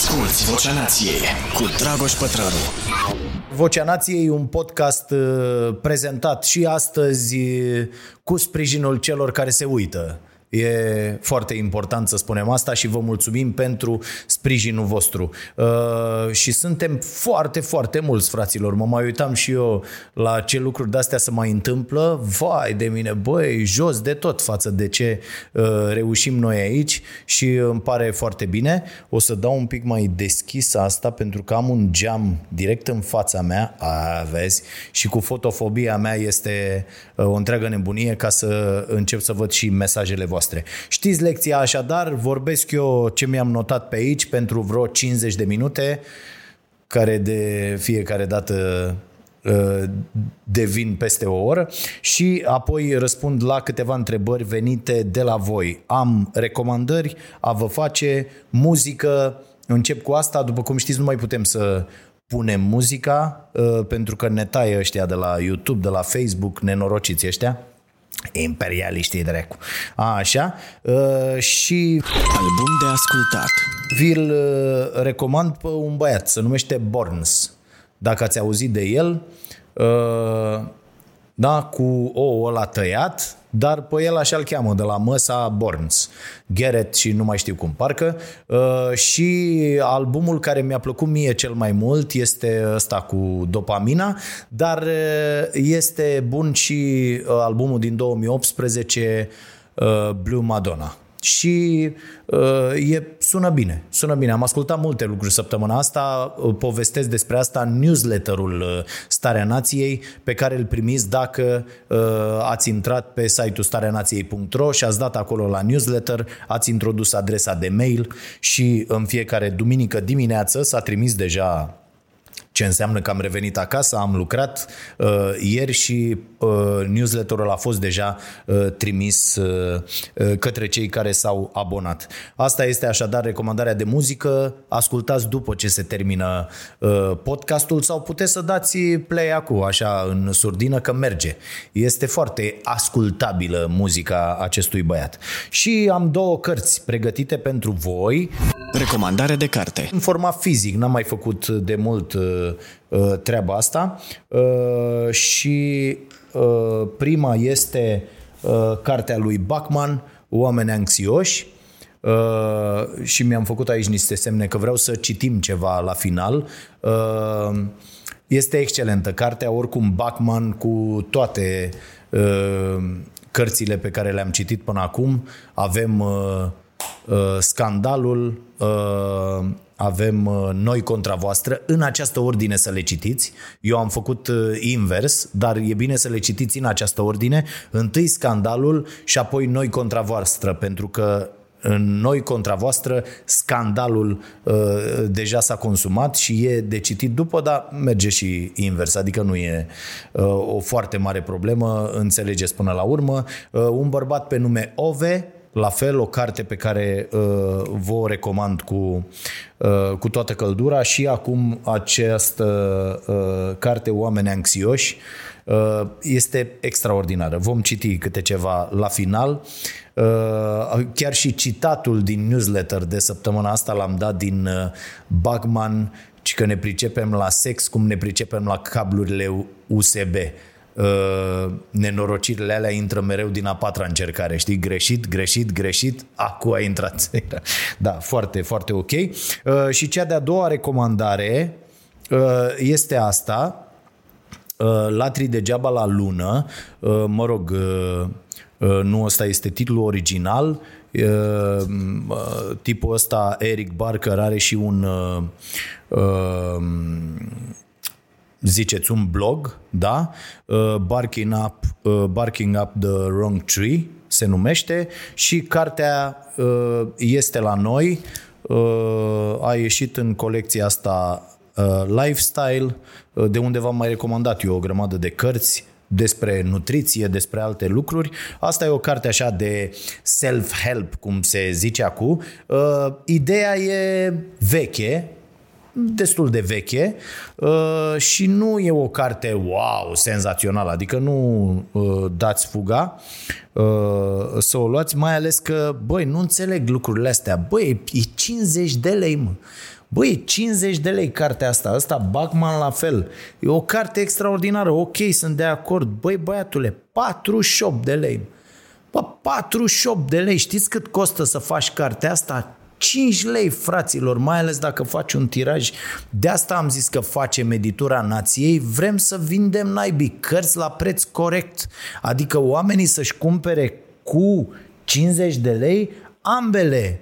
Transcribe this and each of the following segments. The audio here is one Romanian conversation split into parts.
Asculți Vocea Nației cu Dragoș Pătrălu. Vocea Nației e un podcast uh, prezentat și astăzi uh, cu sprijinul celor care se uită. E foarte important să spunem asta și vă mulțumim pentru sprijinul vostru. Uh, și suntem foarte, foarte mulți, fraților. Mă mai uitam și eu la ce lucruri de-astea se mai întâmplă. Vai de mine, băi, jos de tot față de ce uh, reușim noi aici și îmi pare foarte bine. O să dau un pic mai deschis asta pentru că am un geam direct în fața mea, a, vezi, și cu fotofobia mea este uh, o întreagă nebunie ca să încep să văd și mesajele voastre voastre. Știți lecția așadar, vorbesc eu ce mi-am notat pe aici pentru vreo 50 de minute, care de fiecare dată uh, devin peste o oră și apoi răspund la câteva întrebări venite de la voi. Am recomandări a vă face, muzică, încep cu asta, după cum știți nu mai putem să punem muzica uh, pentru că ne taie ăștia de la YouTube, de la Facebook, nenorociți ăștia. Imperialiștii dracu. A, așa. Uh, și... Album de ascultat. Vi-l uh, recomand pe un băiat, se numește Borns. Dacă ați auzit de el, uh, da, cu ouă la tăiat, dar pe el așa-l cheamă, de la măsa Borns. Garrett și nu mai știu cum, parcă. Uh, și albumul care mi-a plăcut mie cel mai mult este ăsta cu dopamina, dar uh, este bun și uh, albumul din 2018 Blue Madonna și uh, e, sună bine, sună bine. Am ascultat multe lucruri săptămâna asta, uh, povestesc despre asta în newsletterul uh, Starea Nației pe care îl primiți dacă uh, ați intrat pe site-ul stareanației.ro și ați dat acolo la newsletter, ați introdus adresa de mail și în fiecare duminică dimineață s-a trimis deja ce înseamnă că am revenit acasă, am lucrat uh, ieri și uh, newsletterul a fost deja uh, trimis uh, uh, către cei care s-au abonat. Asta este așadar recomandarea de muzică. Ascultați după ce se termină uh, podcastul sau puteți să dați play acum, așa, în surdină, că merge. Este foarte ascultabilă muzica acestui băiat. Și am două cărți pregătite pentru voi. Recomandare de carte. În format fizic, n-am mai făcut de mult uh, uh, treaba asta uh, și uh, prima este uh, cartea lui Bachman, Oameni anxioși, Uh, și mi-am făcut aici niște semne că vreau să citim ceva la final. Uh, este excelentă cartea, oricum Bachman cu toate uh, cărțile pe care le-am citit până acum. Avem uh, uh, scandalul, uh, avem uh, noi contra voastră, în această ordine să le citiți. Eu am făcut uh, invers, dar e bine să le citiți în această ordine. Întâi scandalul și apoi noi contra voastră, pentru că în noi contra voastră, scandalul uh, deja s-a consumat și e de citit după, dar merge și invers, adică nu e uh, o foarte mare problemă, înțelegeți până la urmă. Uh, un bărbat pe nume Ove, la fel, o carte pe care uh, vă o recomand cu, uh, cu toată căldura și acum această uh, carte Oameni anxioși uh, este extraordinară. Vom citi câte ceva la final. Uh, chiar și citatul din newsletter de săptămâna asta l-am dat din uh, Bagman, ci că ne pricepem la sex cum ne pricepem la cablurile USB. Uh, nenorocirile alea intră mereu din a patra încercare, știi? Greșit, greșit, greșit, acum a intrat. da, foarte, foarte ok. Uh, și cea de-a doua recomandare uh, este asta, Latri degeaba la lună, mă rog, nu ăsta este titlul original, tipul ăsta, Eric Barker, are și un ziceți, un blog, da? Uh, barking, up, uh, barking Up the Wrong Tree se numește și cartea uh, este la noi, a ieșit în colecția asta Lifestyle, de unde v-am mai recomandat eu o grămadă de cărți despre nutriție, despre alte lucruri. Asta e o carte așa de self-help, cum se zice acum. Ideea e veche, destul de veche uh, și nu e o carte wow, senzațională, adică nu uh, dați fuga uh, să o luați, mai ales că, băi, nu înțeleg lucrurile astea. Băi, e 50 de lei, mă. Băi, 50 de lei cartea asta, asta Bachman la fel. E o carte extraordinară, ok, sunt de acord. Băi, băiatule, 48 de lei. Bă, 48 de lei, știți cât costă să faci cartea asta? 5 lei, fraților, mai ales dacă faci un tiraj. De asta am zis că facem editura nației, vrem să vindem naibii cărți la preț corect. Adică oamenii să-și cumpere cu 50 de lei ambele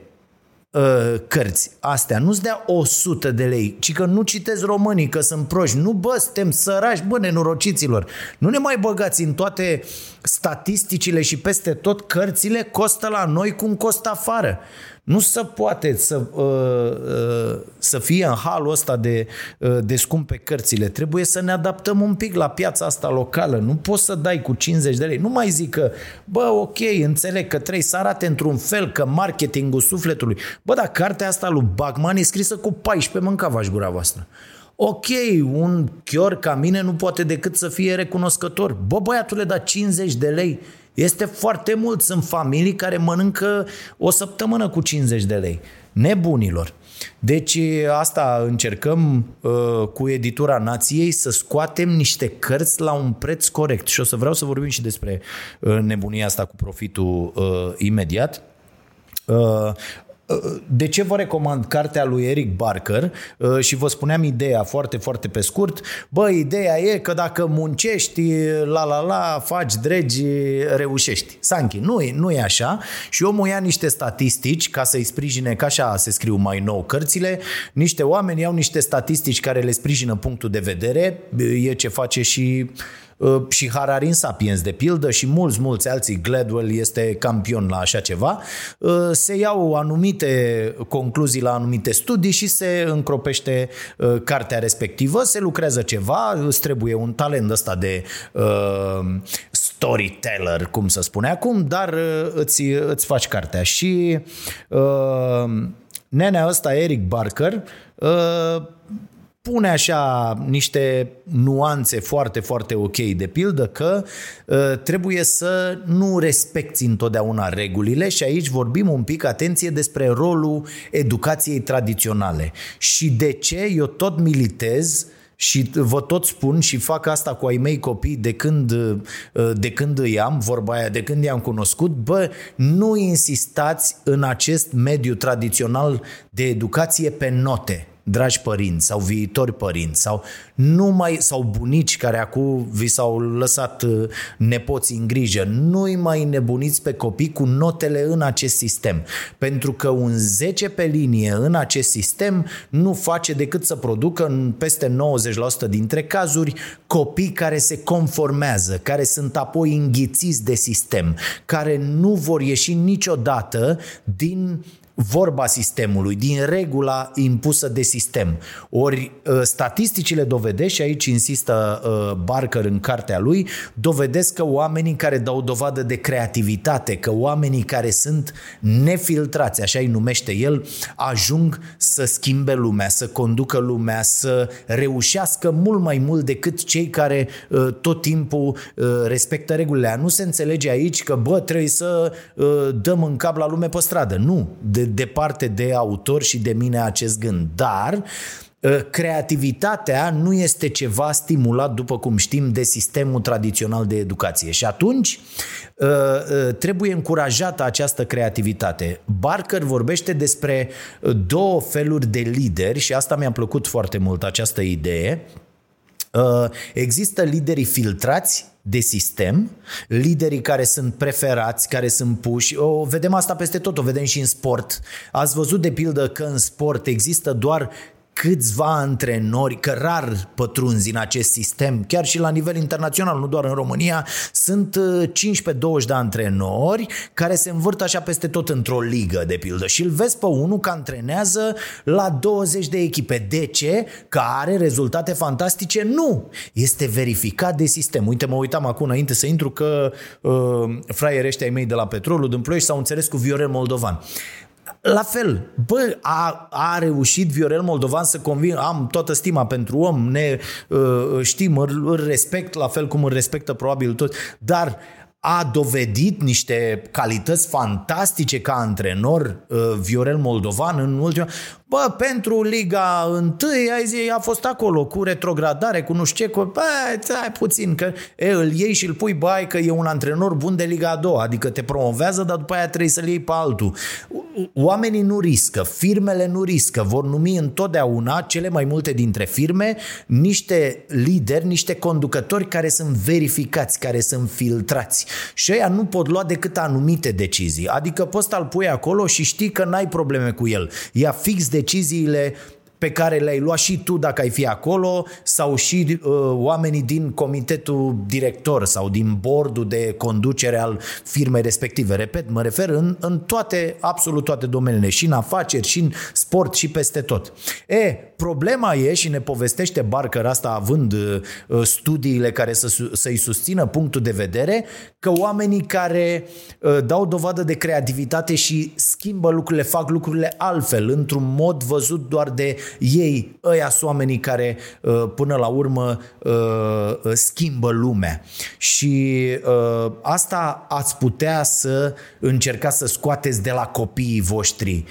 uh, cărți astea. Nu-ți dea 100 de lei, ci că nu citesc românii, că sunt proști. Nu, bă, suntem sărași, bă, nenorociților. Nu ne mai băgați în toate statisticile și peste tot cărțile costă la noi cum costă afară. Nu se poate să, uh, uh, să fie în halul ăsta de, uh, de scumpe cărțile. Trebuie să ne adaptăm un pic la piața asta locală. Nu poți să dai cu 50 de lei. Nu mai zic că, bă, ok, înțeleg că trebuie să arate într-un fel, că marketingul sufletului. Bă, dar cartea asta lui Bachman e scrisă cu 14 mâncava gura voastră. Ok, un chior ca mine nu poate decât să fie recunoscător. Bă, băiatule, da 50 de lei este foarte mult. Sunt familii care mănâncă o săptămână cu 50 de lei. Nebunilor. Deci asta încercăm uh, cu editura nației să scoatem niște cărți la un preț corect. Și o să vreau să vorbim și despre uh, nebunia asta cu profitul uh, imediat. Uh, de ce vă recomand cartea lui Eric Barker? Uh, și vă spuneam ideea foarte, foarte pe scurt. Bă, ideea e că dacă muncești, la la la, faci dregi, reușești. Sanchi, nu e, nu e așa. Și omul ia niște statistici ca să-i sprijine, ca așa se scriu mai nou cărțile, niște oameni iau niște statistici care le sprijină punctul de vedere, e ce face și Uh, și Hararin Sapiens, de pildă, și mulți, mulți alții, Gladwell este campion la așa ceva, uh, se iau anumite concluzii la anumite studii și se încropește uh, cartea respectivă, se lucrează ceva, îți trebuie un talent ăsta de storyteller, cum să spune acum, dar îți, îți faci cartea. Și uh, nenea ăsta, Eric Barker, uh, pune așa niște nuanțe foarte, foarte ok, de pildă că uh, trebuie să nu respecti întotdeauna regulile și aici vorbim un pic, atenție, despre rolul educației tradiționale. Și de ce eu tot militez și vă tot spun și fac asta cu ai mei copii de când, uh, de când îi am, vorba aia, de când i-am cunoscut, bă, nu insistați în acest mediu tradițional de educație pe note dragi părinți sau viitori părinți sau nu mai sau bunici care acum vi s-au lăsat uh, nepoții în grijă, nu-i mai nebuniți pe copii cu notele în acest sistem. Pentru că un 10 pe linie în acest sistem nu face decât să producă în peste 90% dintre cazuri copii care se conformează, care sunt apoi înghițiți de sistem, care nu vor ieși niciodată din vorba sistemului, din regula impusă de sistem. Ori ă, statisticile dovedesc, și aici insistă ă, Barker în cartea lui, dovedesc că oamenii care dau dovadă de creativitate, că oamenii care sunt nefiltrați, așa îi numește el, ajung să schimbe lumea, să conducă lumea, să reușească mult mai mult decât cei care ă, tot timpul respectă regulile. Nu se înțelege aici că, bă, trebuie să dăm în cap la lume pe stradă. Nu. De, departe de autor și de mine acest gând, dar ă, creativitatea nu este ceva stimulat, după cum știm, de sistemul tradițional de educație. Și atunci ă, ă, trebuie încurajată această creativitate. Barker vorbește despre două feluri de lideri și asta mi-a plăcut foarte mult, această idee. Există liderii filtrați de sistem, liderii care sunt preferați, care sunt puși. O vedem asta peste tot, o vedem și în sport. Ați văzut de pildă că în sport există doar câțiva antrenori, că rar pătrunzi în acest sistem, chiar și la nivel internațional, nu doar în România, sunt 15-20 uh, de antrenori care se învârt așa peste tot într-o ligă, de pildă. Și îl vezi pe unul că antrenează la 20 de echipe. De ce? Că are rezultate fantastice? Nu! Este verificat de sistem. Uite, mă uitam acum înainte să intru că uh, fraierii ăștia ai mei de la Petrolul din Ploiești s-au înțeles cu Viorel Moldovan La fel, bă, a, a reușit Viorel Moldovan să convin, am toată stima pentru om, ne uh, știm, îl, îl respect la fel cum îl respectă probabil toți, dar a dovedit niște calități fantastice ca antrenor uh, Viorel Moldovan în ultima... Bă, pentru Liga 1 ai zi, a fost acolo cu retrogradare, cu nu știu ce, cu... Bă, stai puțin, că e, îl iei și îl pui, bai, că e un antrenor bun de Liga a doua, adică te promovează, dar după aia trebuie să-l iei pe altul. Oamenii nu riscă, firmele nu riscă, vor numi întotdeauna cele mai multe dintre firme niște lideri, niște conducători care sunt verificați, care sunt filtrați. Și ăia nu pot lua decât anumite decizii. Adică poți să-l pui acolo și știi că n-ai probleme cu el. Ia fix deciziile pe care le-ai luat și tu dacă ai fi acolo sau și uh, oamenii din comitetul director sau din bordul de conducere al firmei respective. Repet, mă refer în, în toate, absolut toate domeniile, și în afaceri, și în sport, și peste tot. E, problema e, și ne povestește Barker asta având uh, studiile care să, să-i susțină punctul de vedere, că oamenii care uh, dau dovadă de creativitate și schimbă lucrurile, fac lucrurile altfel, într-un mod văzut doar de ei, ăia sunt oamenii care uh, până la urmă uh, schimbă lumea. Și uh, asta ați putea să încercați să scoateți de la copiii voștri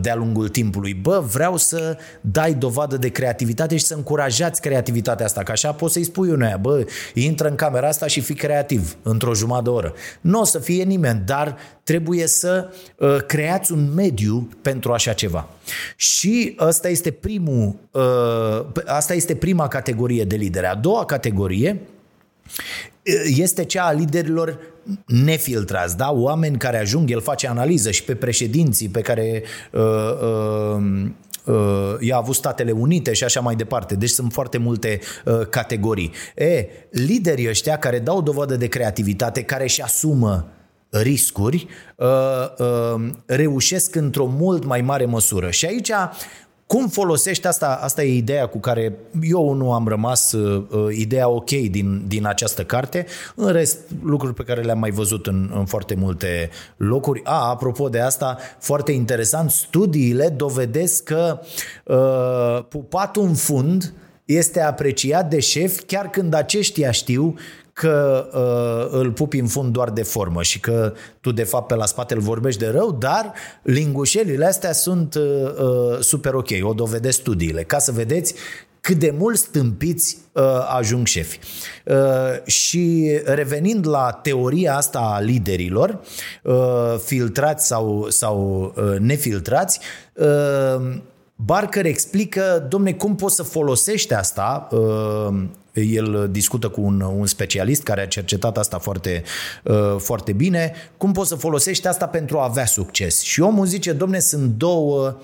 de-a lungul timpului. Bă, vreau să dai dovadă de creativitate și să încurajați creativitatea asta, că așa poți să-i spui unul bă, intră în camera asta și fii creativ într-o jumătate de oră. Nu o să fie nimeni, dar trebuie să uh, creați un mediu pentru așa ceva. Și asta este primul, uh, asta este prima categorie de lideri. A doua categorie uh, este cea a liderilor nefiltrați, da? oameni care ajung, el face analiză și pe președinții pe care uh, uh, uh, i-a avut Statele Unite și așa mai departe. Deci sunt foarte multe uh, categorii. E, liderii ăștia care dau dovadă de creativitate, care își asumă riscuri, uh, uh, reușesc într-o mult mai mare măsură. Și aici cum folosești asta? Asta e ideea cu care eu nu am rămas uh, ideea ok din, din această carte. În rest, lucruri pe care le-am mai văzut în, în foarte multe locuri. A, apropo de asta, foarte interesant, studiile dovedesc că uh, pupatul în fund este apreciat de șef chiar când aceștia știu că uh, îl pupi în fund doar de formă și că tu de fapt pe la spate îl vorbești de rău, dar lingușelile astea sunt uh, uh, super ok, o dovedesc studiile, ca să vedeți cât de mulți stâmpiți uh, ajung șefi. Uh, și revenind la teoria asta a liderilor, uh, filtrați sau, sau uh, nefiltrați, uh, Barker explică, domne, cum poți să folosești asta uh, el discută cu un, un specialist care a cercetat asta foarte, uh, foarte bine, cum poți să folosești asta pentru a avea succes. Și omul zice, domne, sunt două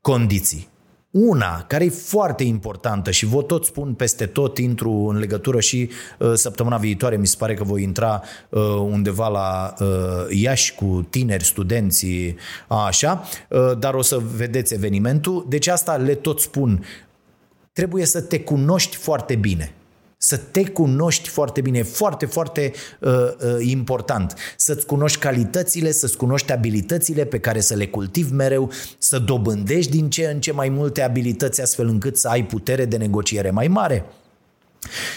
condiții. Una care e foarte importantă și vă tot spun peste tot, intru în legătură și uh, săptămâna viitoare mi se pare că voi intra uh, undeva la uh, Iași cu tineri, studenții, așa, uh, dar o să vedeți evenimentul. Deci asta le tot spun. Trebuie să te cunoști foarte bine să te cunoști foarte bine, foarte, foarte uh, uh, important. Să-ți cunoști calitățile, să-ți cunoști abilitățile pe care să le cultivi mereu, să dobândești din ce în ce mai multe abilități astfel încât să ai putere de negociere mai mare.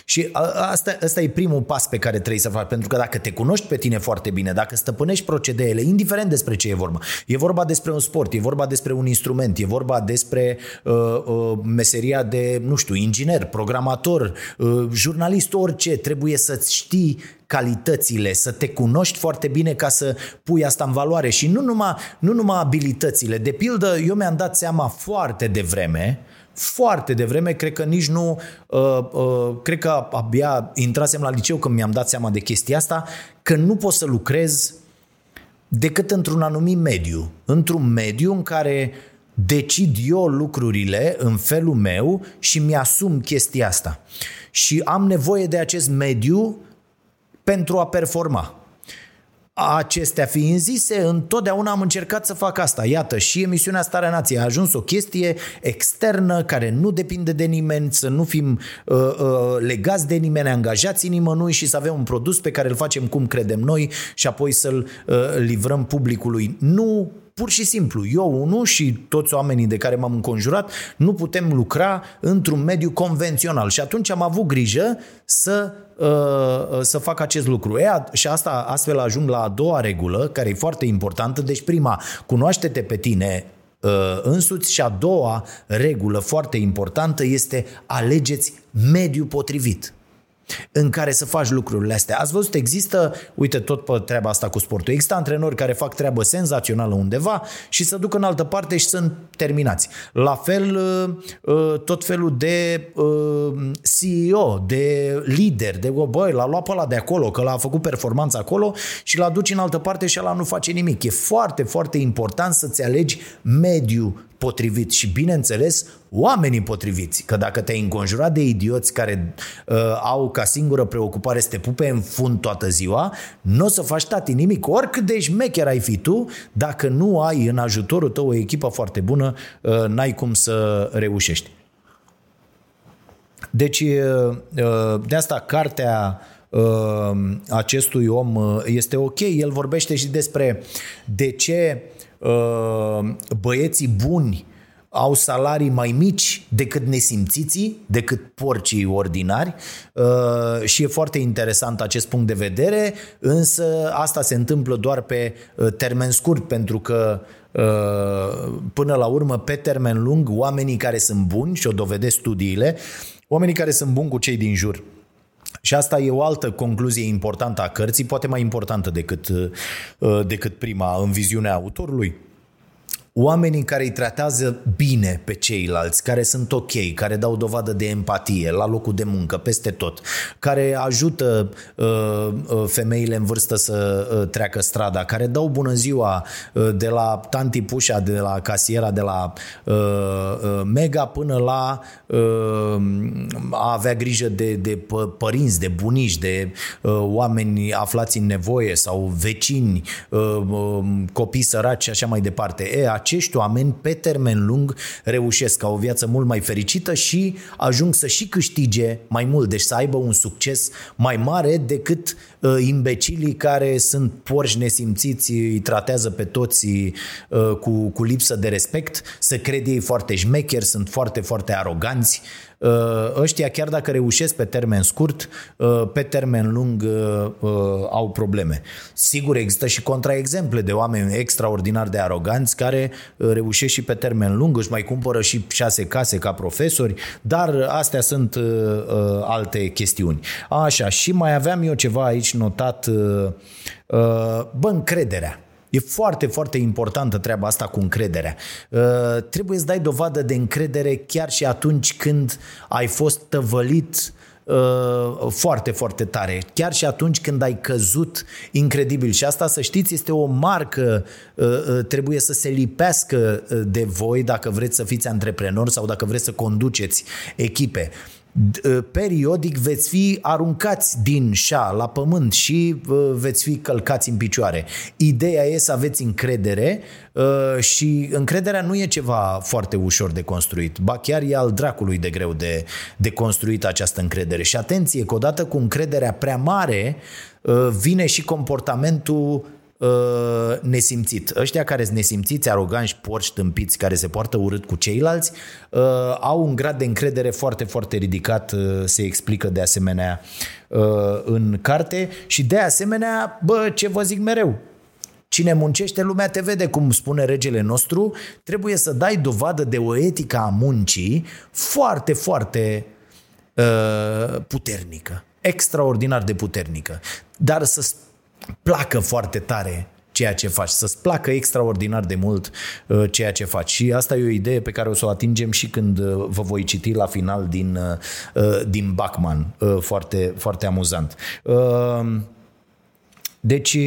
Și asta, asta e primul pas pe care trebuie să faci, pentru că dacă te cunoști pe tine foarte bine, dacă stăpânești procedeele, indiferent despre ce e vorba, e vorba despre un sport, e vorba despre un instrument, e vorba despre uh, uh, meseria de, nu știu, inginer, programator, uh, jurnalist, orice, trebuie să-ți știi calitățile, să te cunoști foarte bine ca să pui asta în valoare și nu numai, nu numai abilitățile. De pildă, eu mi-am dat seama foarte devreme uh, foarte devreme, cred că nici nu, uh, uh, cred că abia intrasem la liceu când mi-am dat seama de chestia asta, că nu pot să lucrez decât într-un anumit mediu. Într-un mediu în care decid eu lucrurile în felul meu și mi-asum chestia asta. Și am nevoie de acest mediu pentru a performa. Acestea fiind zise, întotdeauna am încercat să fac asta. Iată, și emisiunea Starea Nației a ajuns o chestie externă care nu depinde de nimeni, să nu fim uh, uh, legați de nimeni, angajați nimănui și să avem un produs pe care îl facem cum credem noi și apoi să-l uh, livrăm publicului. Nu Pur și simplu, eu unul și toți oamenii de care m-am înconjurat nu putem lucra într-un mediu convențional și atunci am avut grijă să uh, să fac acest lucru. E, și asta astfel ajung la a doua regulă, care e foarte importantă. Deci prima, cunoaște-te pe tine uh, însuți și a doua regulă foarte importantă este alegeți mediul potrivit în care să faci lucrurile astea. Ați văzut, există, uite, tot pe treaba asta cu sportul, există antrenori care fac treabă senzațională undeva și să duc în altă parte și sunt terminați. La fel, uh, uh, tot felul de uh, CEO, de lider, de băi, l-a luat pe ăla de acolo, că l-a făcut performanță acolo și l-a duci în altă parte și ăla nu face nimic. E foarte, foarte important să-ți alegi mediul potrivit și, bineînțeles, oamenii potriviți. Că dacă te-ai înconjurat de idioți care uh, au ca singură preocupare să te pupe în fund toată ziua, nu o să faci tati nimic. Oricât de șmecher ai fi tu, dacă nu ai în ajutorul tău o echipă foarte bună, uh, n-ai cum să reușești. Deci, uh, uh de asta cartea uh, acestui om uh, este ok. El vorbește și despre de ce Uh, băieții buni au salarii mai mici decât nesimțiții, decât porcii ordinari uh, și e foarte interesant acest punct de vedere, însă asta se întâmplă doar pe uh, termen scurt, pentru că până la urmă, pe termen lung, oamenii care sunt buni, și o dovedesc studiile, oamenii care sunt buni cu cei din jur, și asta e o altă concluzie importantă a cărții, poate mai importantă decât, uh, decât prima în viziunea autorului oamenii care îi tratează bine pe ceilalți, care sunt ok, care dau dovadă de empatie la locul de muncă, peste tot, care ajută uh, uh, femeile în vârstă să uh, treacă strada, care dau bună ziua uh, de la tanti pușa, de la casiera, de la uh, uh, mega până la uh, a avea grijă de, de părinți, de bunici, de uh, oameni aflați în nevoie sau vecini, uh, uh, copii săraci și așa mai departe. E, acești oameni pe termen lung reușesc ca o viață mult mai fericită și ajung să și câștige mai mult, deci să aibă un succes mai mare decât uh, imbecilii care sunt porși nesimțiți, îi tratează pe toți uh, cu, cu lipsă de respect, să crede ei foarte șmecheri, sunt foarte, foarte aroganți, Uh, ăștia, chiar dacă reușesc pe termen scurt, uh, pe termen lung uh, au probleme. Sigur, există și contraexemple de oameni extraordinar de aroganți care reușesc și pe termen lung, își mai cumpără și șase case ca profesori, dar astea sunt alte chestiuni. Așa, și mai aveam eu ceva aici notat, bă, încrederea. E foarte, foarte importantă treaba asta cu încrederea. Uh, trebuie să dai dovadă de încredere chiar și atunci când ai fost tăvălit uh, foarte, foarte tare. Chiar și atunci când ai căzut incredibil. Și asta, să știți, este o marcă, uh, trebuie să se lipească de voi dacă vreți să fiți antreprenori sau dacă vreți să conduceți echipe. Ă, periodic veți fi aruncați din șa la pământ și ă, veți fi călcați în picioare. Ideea e să aveți încredere ă, și încrederea nu e ceva foarte ușor de construit, ba chiar e al dracului de greu de, de construit această încredere. Și atenție că odată cu încrederea prea mare vine și comportamentul uh, nesimțit. Ăștia care sunt nesimțiți, aroganți, porci, tâmpiți, care se poartă urât cu ceilalți, uh, au un grad de încredere foarte, foarte ridicat, uh, se explică de asemenea uh, în carte și de asemenea, bă, ce vă zic mereu, Cine muncește, lumea te vede, cum spune regele nostru, trebuie să dai dovadă de o etică a muncii foarte, foarte uh, puternică, extraordinar de puternică, dar să placă foarte tare ceea ce faci, să-ți placă extraordinar de mult uh, ceea ce faci. Și asta e o idee pe care o să o atingem și când uh, vă voi citi la final din, uh, din Bachman. Foarte, foarte amuzant. Deci,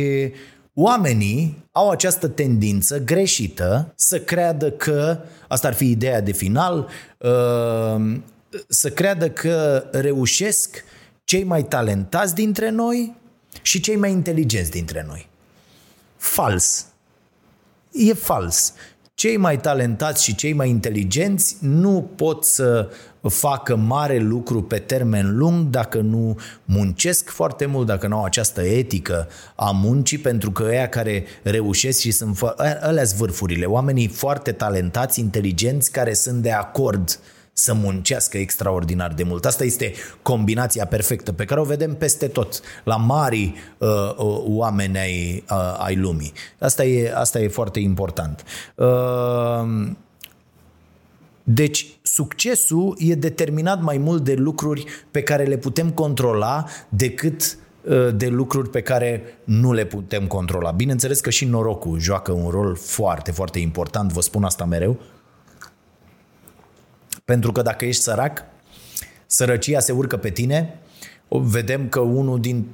oamenii au această tendință greșită să creadă că, asta ar fi ideea de final, să creadă că reușesc cei mai talentați dintre noi și cei mai inteligenți dintre noi. Fals. E fals. cei mai talentați și cei mai inteligenți nu pot să facă mare lucru pe termen lung dacă nu muncesc foarte mult, dacă nu au această etică a muncii, pentru că ăia care reușesc și sunt alea vârfurile, oamenii foarte talentați, inteligenți, care sunt de acord uh, să muncească extraordinar de mult. Asta este combinația perfectă pe care o vedem peste tot, la mari uh, uh, oameni ai, uh, ai lumii. Asta e, asta e foarte important. Uh, deci, succesul e determinat mai mult de lucruri pe care le putem controla decât uh, de lucruri pe care nu le putem controla. Bineînțeles că și norocul joacă un rol foarte, foarte important, vă spun asta mereu, pentru că dacă ești sărac, sărăcia se urcă pe tine, vedem că unul din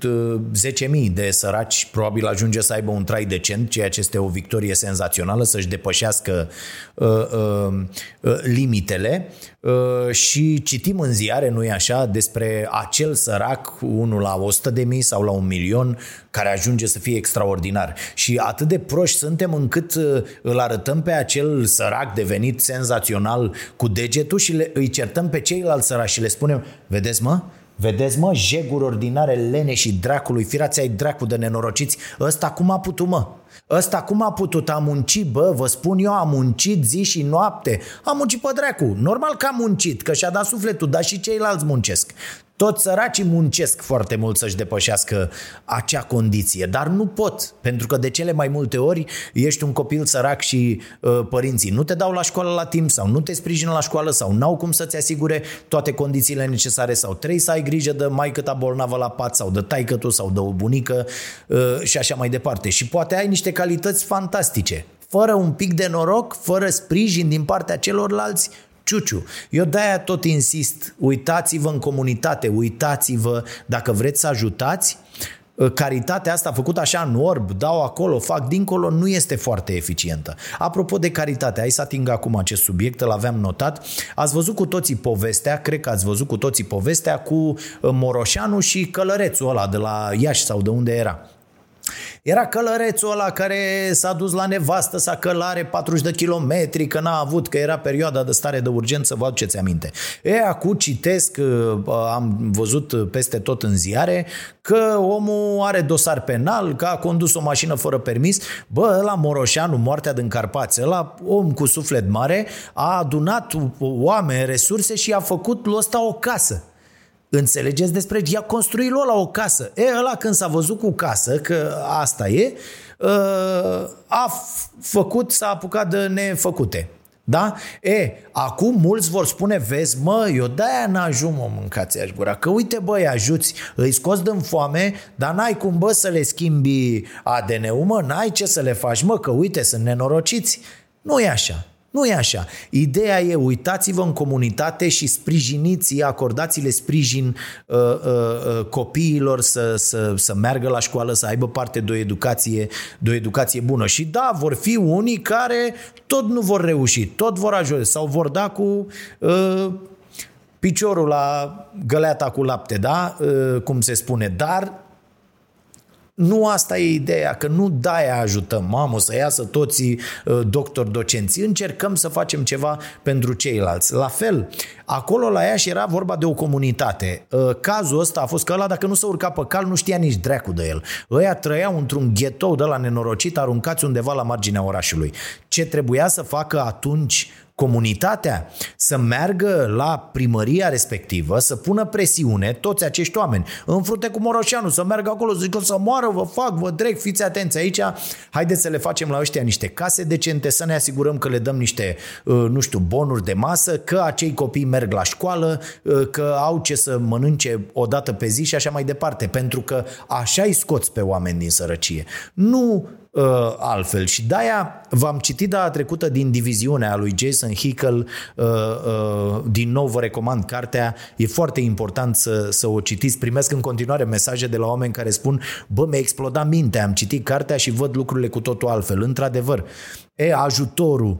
10.000 uh, de săraci probabil ajunge să aibă un trai decent, ceea ce este o victorie senzațională, să-și depășească uh, uh, uh, limitele uh, și citim în ziare, nu-i așa, despre acel sărac, unul la 100 de mii sau la un milion, care ajunge să fie extraordinar. Și atât de proști suntem încât uh, îl arătăm pe acel sărac devenit senzațional cu degetul și le, îi certăm pe ceilalți săraci și le spunem, vedeți mă, Vedeți, mă, jeguri ordinare, lene și dracului, firați ai dracu de nenorociți, ăsta cum a putut, mă? Ăsta cum a putut? A muncit, bă, vă spun eu, a muncit zi și noapte. A muncit pe dracu. Normal că a muncit, că și-a dat sufletul, dar și ceilalți muncesc. Toți săracii muncesc foarte mult să-și depășească acea condiție, dar nu pot, pentru că de cele mai multe ori ești un copil sărac și uh, părinții nu te dau la școală la timp sau nu te sprijină la școală sau n-au cum să-ți asigure toate condițiile necesare sau trebuie să ai grijă de mai ta bolnavă la pat sau de taică tu sau de o bunică uh, și așa mai departe. Și poate ai niște calități fantastice, fără un pic de noroc, fără sprijin din partea celorlalți, ciuciu. Eu de-aia tot insist, uitați-vă în comunitate, uitați-vă dacă vreți să ajutați, ă, caritatea asta făcută așa în orb, dau acolo, fac dincolo, nu este foarte eficientă. Apropo de caritate, hai să ating acum acest subiect, îl aveam notat. Ați văzut cu toții povestea, cred că ați văzut cu toții povestea cu ă, Moroșanu și călărețul ăla de la Iași sau de unde era. Era călărețul ăla care s-a dus la nevastă să călare 40 de kilometri, că n-a avut, că era perioada de stare de urgență, vă aduceți aminte. E, acum citesc, uh, am văzut peste tot în ziare, că omul are dosar penal, că a condus o mașină fără permis. Bă, la Moroșanu, moartea din Carpați, la om cu suflet mare, a adunat oameni, resurse și a făcut lui ăsta o casă. Înțelegeți despre i-a construit lui la o casă. E, ăla când s-a văzut cu casă, că asta e, ă, a făcut, s-a apucat de nefăcute. Da? E, acum mulți vor spune, vezi, mă, eu de-aia n-ajung, mă, mâncați aș gura, că uite, băi, ajuți, îi scoți din foame, dar n-ai cum, bă, să le schimbi ADN-ul, mă, n-ai ce să le faci, mă, că uite, sunt nenorociți. Nu e așa. Nu e așa. Ideea e, uitați-vă în comunitate și sprijiniți, acordați-le sprijin uh, uh, uh, copiilor să, să, să meargă la școală, să aibă parte de o educație, de o educație bună. Și da, vor fi unii care tot nu vor reuși, tot vor ajunge sau vor da cu uh, piciorul la găleata cu lapte, da? Uh, cum se spune, dar nu asta e ideea, că nu de-aia ajutăm, mamă, să iasă toți uh, doctori, docenți. Încercăm să facem ceva pentru ceilalți. La fel, acolo la ea și era vorba de o comunitate. Uh, cazul ăsta a fost că ăla, dacă nu se urca pe cal, nu știa nici dracu de el. Ăia trăiau într-un ghetou de la nenorocit, aruncați undeva la marginea orașului. Ce trebuia să facă atunci comunitatea să meargă la primăria respectivă, să pună presiune, toți acești oameni, în frunte cu Moroșanu, să meargă acolo, să zică să moară, vă fac, vă drec, fiți atenți aici, haideți să le facem la ăștia niște case decente, să ne asigurăm că le dăm niște, uh, nu știu, bonuri de masă, că acei copii merg la școală, uh, că au ce să mănânce o dată pe zi și așa mai departe, pentru că așa îi scoți pe oameni din sărăcie. Nu uh, altfel. Și de-aia v-am citit data trecută din diviziunea lui Jason Hickel, uh, uh, din nou vă recomand cartea, e foarte important să, să o citiți. Primesc în continuare mesaje de la oameni care spun, bă, mi-a explodat mintea, am citit cartea și văd lucrurile cu totul altfel. Într-adevăr, e ajutorul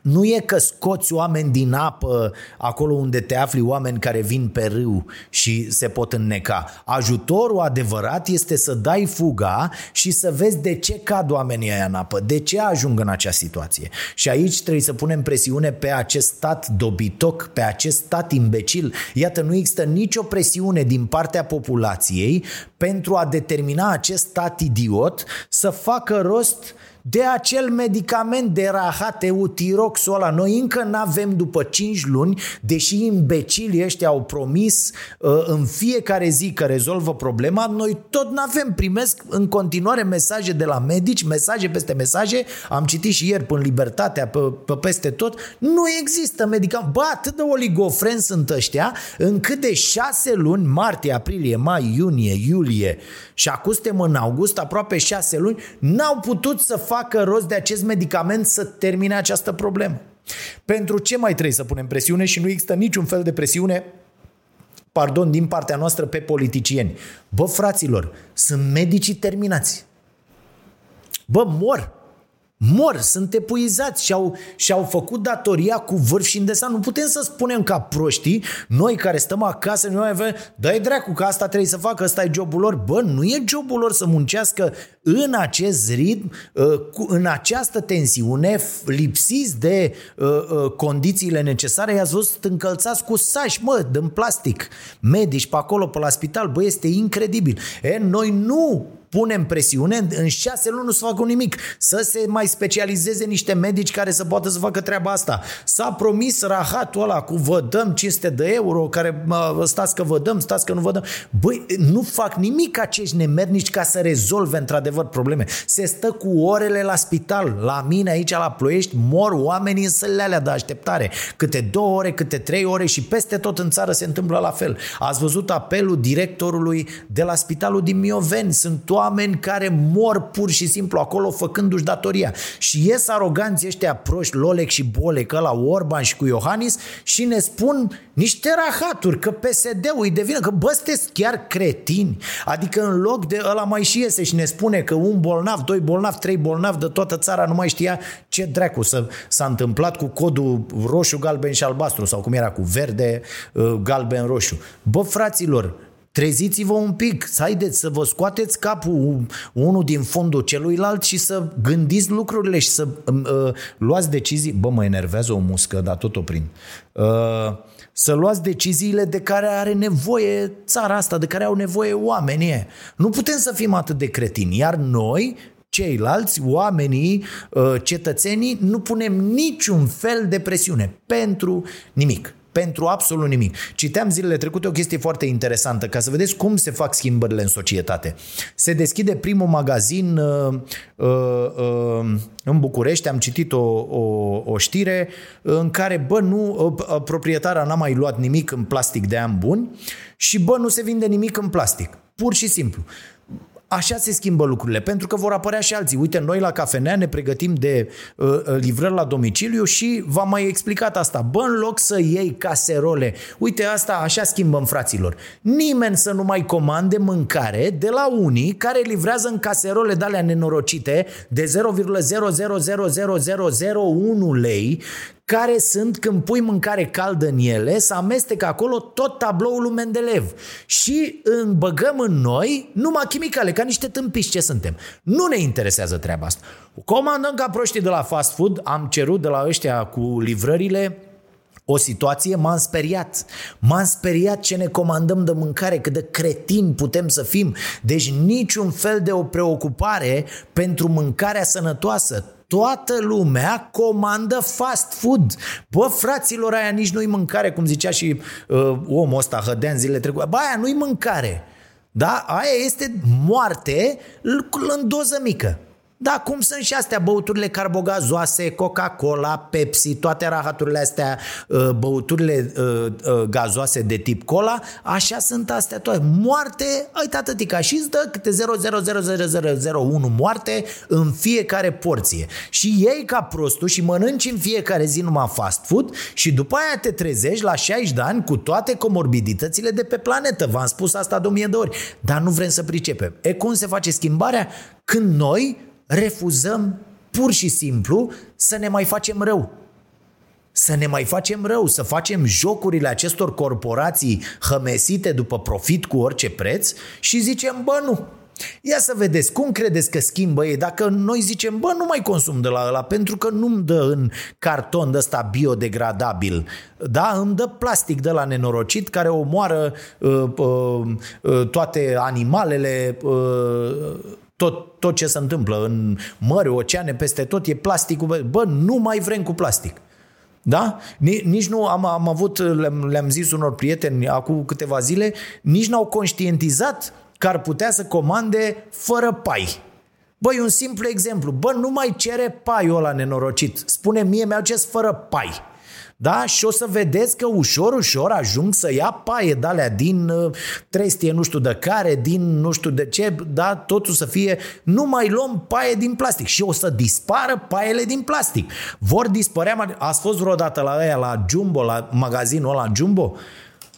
nu e că scoți oameni din apă acolo unde te afli, oameni care vin pe râu și se pot înneca. Ajutorul adevărat este să dai fuga și să vezi de ce cad oamenii aia în apă, de ce ajung în acea situație. Și aici trebuie să punem presiune pe acest stat dobitoc, pe acest stat imbecil. Iată, nu există nicio presiune din partea populației pentru a determina acest stat idiot să facă rost de acel medicament de rahat eutiroxul ăla. Noi încă nu avem după 5 luni, deși imbecilii ăștia au promis uh, în fiecare zi că rezolvă problema, noi tot nu avem. Primesc în continuare mesaje de la medici, mesaje peste mesaje. Am citit și ieri până Libertatea, pe, pe peste tot. Nu există medicament. Bă, atât de oligofren sunt ăștia, încât de 6 luni, martie, aprilie, mai, iunie, iulie și acum suntem în august, aproape 6 luni, n-au putut să facă facă rost de acest medicament să termine această problemă. Pentru ce mai trebuie să punem presiune și nu există niciun fel de presiune pardon, din partea noastră pe politicieni. Bă, fraților, sunt medicii terminați. Bă, mor mor, sunt epuizați și au, și-au făcut datoria cu vârf și îndesan. Nu putem să spunem ca proștii, noi care stăm acasă, noi avem, dai dracu că asta trebuie să facă, ăsta e jobul lor. Bă, nu e jobul lor să muncească în acest ritm, uh, în această tensiune, lipsiți de uh, uh, condițiile necesare, i-ați văzut încălțați cu sași, mă, din plastic. Medici pe acolo, pe la spital, bă, este incredibil. E, noi nu punem presiune, în șase luni nu să facă nimic, să se mai specializeze niște medici care să poată să facă treaba asta. S-a promis rahatul ăla cu vă dăm 500 de euro, care mă, stați că vă dăm, stați că nu vă dăm. Băi, nu fac nimic acești nemernici ca să rezolve într-adevăr probleme. Se stă cu orele la spital. La mine aici la Ploiești mor oamenii în sălile alea de așteptare. Câte două ore, câte trei ore și peste tot în țară se întâmplă la fel. Ați văzut apelul directorului de la spitalul din Mioveni. Sunt toate oameni care mor pur și simplu acolo făcându-și datoria. Și ies aroganții ăștia proști, Lolec și Bolec, la Orban și cu Iohannis și ne spun niște rahaturi, că PSD-ul îi devină, că bă, sunteți chiar cretini. Adică în loc de ăla mai și iese și ne spune că un bolnav, doi bolnav, trei bolnav de toată țara nu mai știa ce dracu să, s-a întâmplat cu codul roșu, galben și albastru sau cum era cu verde, uh, galben, roșu. Bă, fraților, Treziți-vă un pic, să haideți să vă scoateți capul unul din fundul celuilalt și să gândiți lucrurile și să uh, luați decizii. Bă, mă enervează o muscă, dar tot o prind. Uh, să luați deciziile de care are nevoie țara asta, de care au nevoie oamenii. Nu putem să fim atât de cretini, iar noi ceilalți, oamenii, uh, cetățenii, nu punem niciun fel de presiune pentru nimic pentru absolut nimic. Citeam zilele trecute o chestie foarte interesantă, ca să vedeți cum se fac schimbările în societate. Se deschide primul magazin uh, uh, uh, în București, am citit o, o, o știre în care, bă, nu, uh, proprietara n-a mai luat nimic în plastic de ani buni și, bă, nu se vinde nimic în plastic. Pur și simplu. Așa se schimbă lucrurile, pentru că vor apărea și alții. Uite, noi la cafenea ne pregătim de uh, uh, livrări la domiciliu și v-am mai explicat asta. Bă, în loc să iei caserole, uite asta, așa schimbăm fraților. Nimeni să nu mai comande mâncare de la unii care livrează în caserole de alea nenorocite de 0,0000001 lei, care sunt, când pui mâncare caldă în ele, să amestecă acolo tot tabloul lui Mendeleev. Și băgăm în noi numai chimicale, ca niște tâmpiși ce suntem. Nu ne interesează treaba asta. Comandăm ca proștii de la fast food, am cerut de la ăștia cu livrările, o situație, m-am speriat. M-am speriat ce ne comandăm de mâncare, cât de cretini putem să fim. Deci niciun fel de o preocupare pentru mâncarea sănătoasă toată lumea comandă fast food. Bă, fraților, aia nici nu-i mâncare, cum zicea și uh, omul ăsta, Hădean zilele trecute. Bă, aia nu-i mâncare. Da? Aia este moarte în doză mică. Da, cum sunt și astea băuturile carbogazoase, Coca-Cola, Pepsi, toate rahaturile astea, uh, băuturile uh, uh, gazoase de tip cola, așa sunt astea toate. Moarte, uite atâtica și îți dă câte 0,00001 moarte în fiecare porție. Și ei ca prostul și mănânci în fiecare zi numai fast food și după aia te trezești la 60 de ani cu toate comorbiditățile de pe planetă. V-am spus asta de o mie de ori, dar nu vrem să pricepem. E cum se face schimbarea? Când noi refuzăm pur și simplu să ne mai facem rău. să ne mai facem rău, să facem jocurile acestor corporații hămesite după profit cu orice preț și zicem, bă, nu, Ia să vedeți, cum credeți că schimbă ei dacă noi zicem, bă, nu mai consum de la ăla pentru că nu-mi dă în carton de ăsta biodegradabil, da? Îmi dă plastic de la nenorocit care omoară uh, uh, uh, toate animalele, uh, tot, tot ce se întâmplă în mări, oceane, peste tot e plasticul. Bă, nu mai vrem cu plastic. Da? Nici nu am, am avut, le-am, le-am zis unor prieteni acum câteva zile, nici n-au conștientizat că ar putea să comande fără pai. Băi, un simplu exemplu. Bă, nu mai cere paiul ăla nenorocit. Spune mie, mi-au fără pai. Da? Și o să vedeți că ușor, ușor ajung să ia paie de alea din uh, trestie nu știu de care, din nu știu de ce, da? totul să fie, nu mai luăm paie din plastic și o să dispară paiele din plastic. Vor dispărea, ați fost vreodată la aia, la Jumbo, la magazinul ăla Jumbo?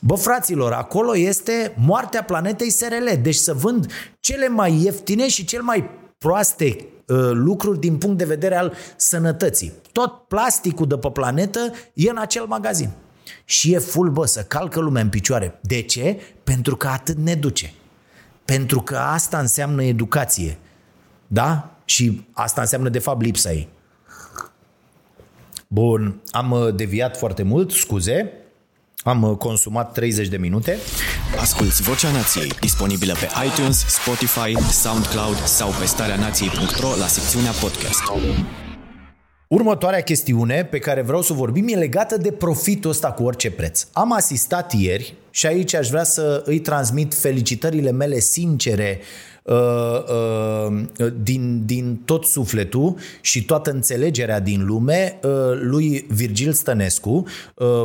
Bă, fraților, acolo este moartea planetei SRL. Deci să vând cele mai ieftine și cel mai proaste uh, lucruri din punct de vedere al sănătății. Tot plasticul de pe planetă e în acel magazin. Și e full, bă, să calcă lumea în picioare. De ce? Pentru că atât ne duce. Pentru că asta înseamnă educație. Da? Și asta înseamnă, de fapt, lipsa ei. Bun, am uh, deviat foarte mult, scuze. Am uh, consumat 30 de minute. Asculți Vocea Nației, disponibilă pe iTunes, Spotify, SoundCloud sau pe starea nației.ro la secțiunea podcast. Următoarea chestiune pe care vreau să vorbim e legată de profitul ăsta cu orice preț. Am asistat ieri și aici aș vrea să îi transmit felicitările mele sincere Uh, uh, din, din tot sufletul și toată înțelegerea din lume uh, lui Virgil Stănescu,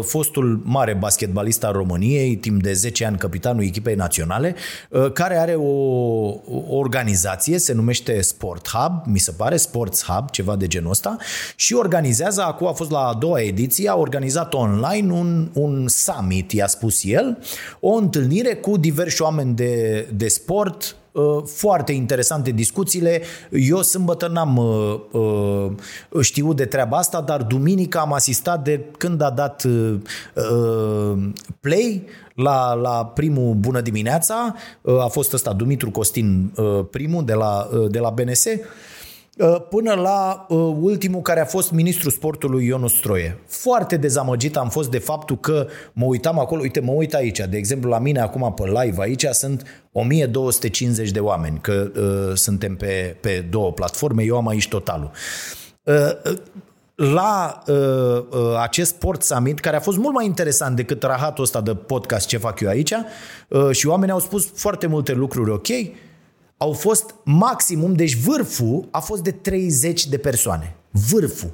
fostul mare basketbalist al României, timp de 10 ani capitanul echipei naționale, care are o, o organizație, se numește Sport Hub, mi se pare, Sports Hub, ceva de genul ăsta, și organizează, acum a fost la a doua ediție, a organizat online un, un summit, i-a spus el, o întâlnire cu diversi oameni de, de sport, Uh, foarte interesante discuțiile. Eu sâmbătă n-am uh, uh, știut de treaba asta, dar duminică am asistat de când a dat play la, la primul Bună dimineața, a fost ăsta Dumitru Costin primul de la, de la BNS, Uh, până la uh, ultimul care a fost ministrul sportului Ionu Stroie. Foarte dezamăgit am fost de faptul că mă uitam acolo, uite, mă uit aici, de exemplu la mine acum pe live aici sunt 1250 de oameni, că uh, suntem pe, pe două platforme, eu am aici totalul. Uh, la uh, uh, acest Sport Summit, care a fost mult mai interesant decât rahatul ăsta de podcast ce fac eu aici, uh, și oamenii au spus foarte multe lucruri ok, au fost maximum, deci vârful a fost de 30 de persoane. Vârful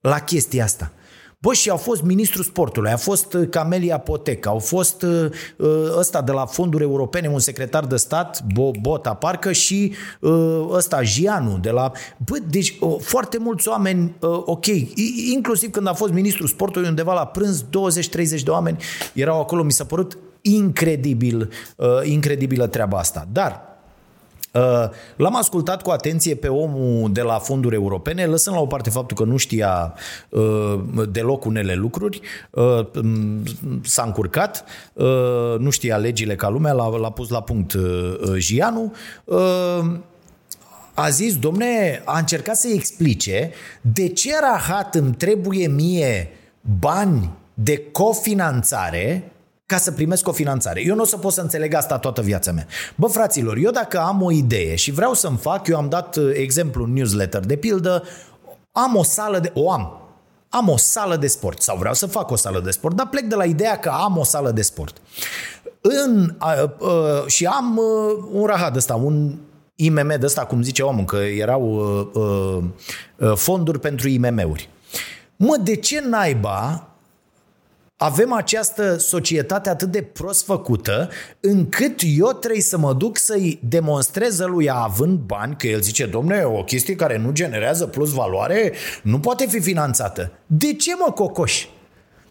la chestia asta. Bă, și au fost ministrul sportului, a fost uh, Camelia Poteca, au fost uh, uh, ăsta de la fonduri europene, un secretar de stat, Bota parcă, și ăsta Gianu de la... Bă, deci foarte mulți oameni, ok, inclusiv când a fost ministrul sportului undeva la prânz, 20-30 de oameni erau acolo, mi s-a părut incredibil, incredibilă treaba asta. Dar Uh, l-am ascultat cu atenție pe omul de la fonduri europene, lăsând la o parte faptul că nu știa uh, deloc unele lucruri, uh, s-a încurcat, nu știa legile ca lumea, l-a, l-a pus la punct Gianu, a zis, domne, a încercat să-i explice de ce rahat îmi trebuie mie bani de cofinanțare ca să primesc o finanțare. Eu nu o să pot să înțeleg asta toată viața mea. Bă, fraților, eu dacă am o idee și vreau să-mi fac, eu am dat uh, exemplu în newsletter, de pildă, am o sală de... o am. Am o sală de sport sau vreau să fac o sală de sport, dar plec de la ideea că am o sală de sport. În, uh, uh, și am uh, un rahat ăsta, un IMM de ăsta, cum zice omul, că erau uh, uh, fonduri pentru IMM-uri. Mă, de ce naiba avem această societate atât de prost făcută încât eu trebuie să mă duc să-i demonstrez lui având bani, că el zice, domne, o chestie care nu generează plus valoare nu poate fi finanțată. De ce mă cocoși?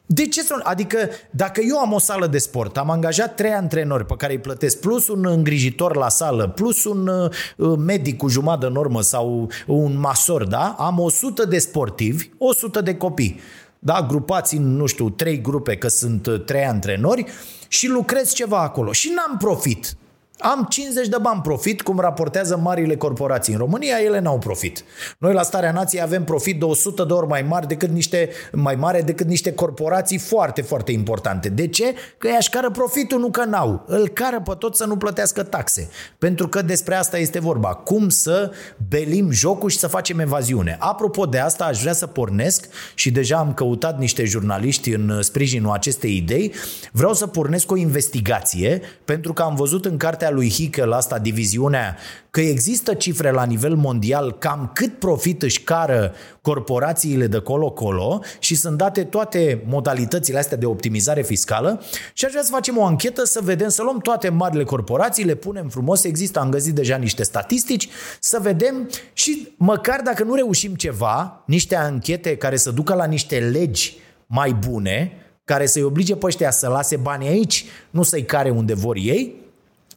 De ce să Adică dacă eu am o sală de sport, am angajat trei antrenori pe care îi plătesc, plus un îngrijitor la sală, plus un uh, medic cu jumătate de normă sau un masor, da? Am 100 de sportivi, 100 de copii. Da, grupați în, nu știu, trei grupe, că sunt uh, trei antrenori și lucrez ceva acolo și n-am profit. Am 50 de bani profit, cum raportează marile corporații. În România ele n-au profit. Noi la Starea Nației avem profit de 100 de ori mai mari decât niște, mai mare decât niște corporații foarte, foarte importante. De ce? Că ei cară profitul, nu că n-au. Îl cară pe tot să nu plătească taxe. Pentru că despre asta este vorba. Cum să belim jocul și să facem evaziune. Apropo de asta, aș vrea să pornesc și deja am căutat niște jurnaliști în sprijinul acestei idei. Vreau să pornesc o investigație pentru că am văzut în cartea lui Hickel, asta, diviziunea, că există cifre la nivel mondial cam cât profit își cară corporațiile de colo-colo și sunt date toate modalitățile astea de optimizare fiscală. Și aș vrea să facem o anchetă să vedem, să luăm toate marile corporații, le punem frumos, există, am găsit deja niște statistici, să vedem și măcar dacă nu reușim ceva, niște anchete care să ducă la niște legi mai bune, care să-i oblige pe ăștia să lase banii aici, nu să-i care unde vor ei,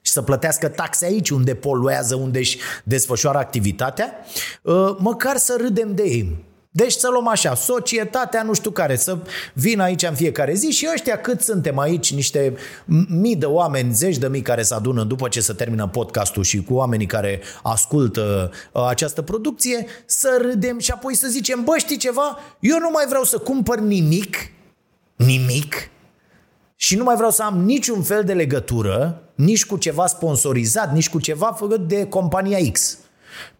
și să plătească taxe aici unde poluează, unde își desfășoară activitatea, uh, măcar să râdem de ei. Deci să luăm așa, societatea nu știu care, să vină aici în fiecare zi și ăștia cât suntem aici, niște mii de oameni, zeci de mii care se adună după ce se termină podcastul și cu oamenii care ascultă uh, această producție, să râdem și apoi să zicem, bă, știi ceva? Eu nu mai vreau să cumpăr nimic, nimic, și nu mai vreau să am niciun fel de legătură nici cu ceva sponsorizat, nici cu ceva făcut de compania X.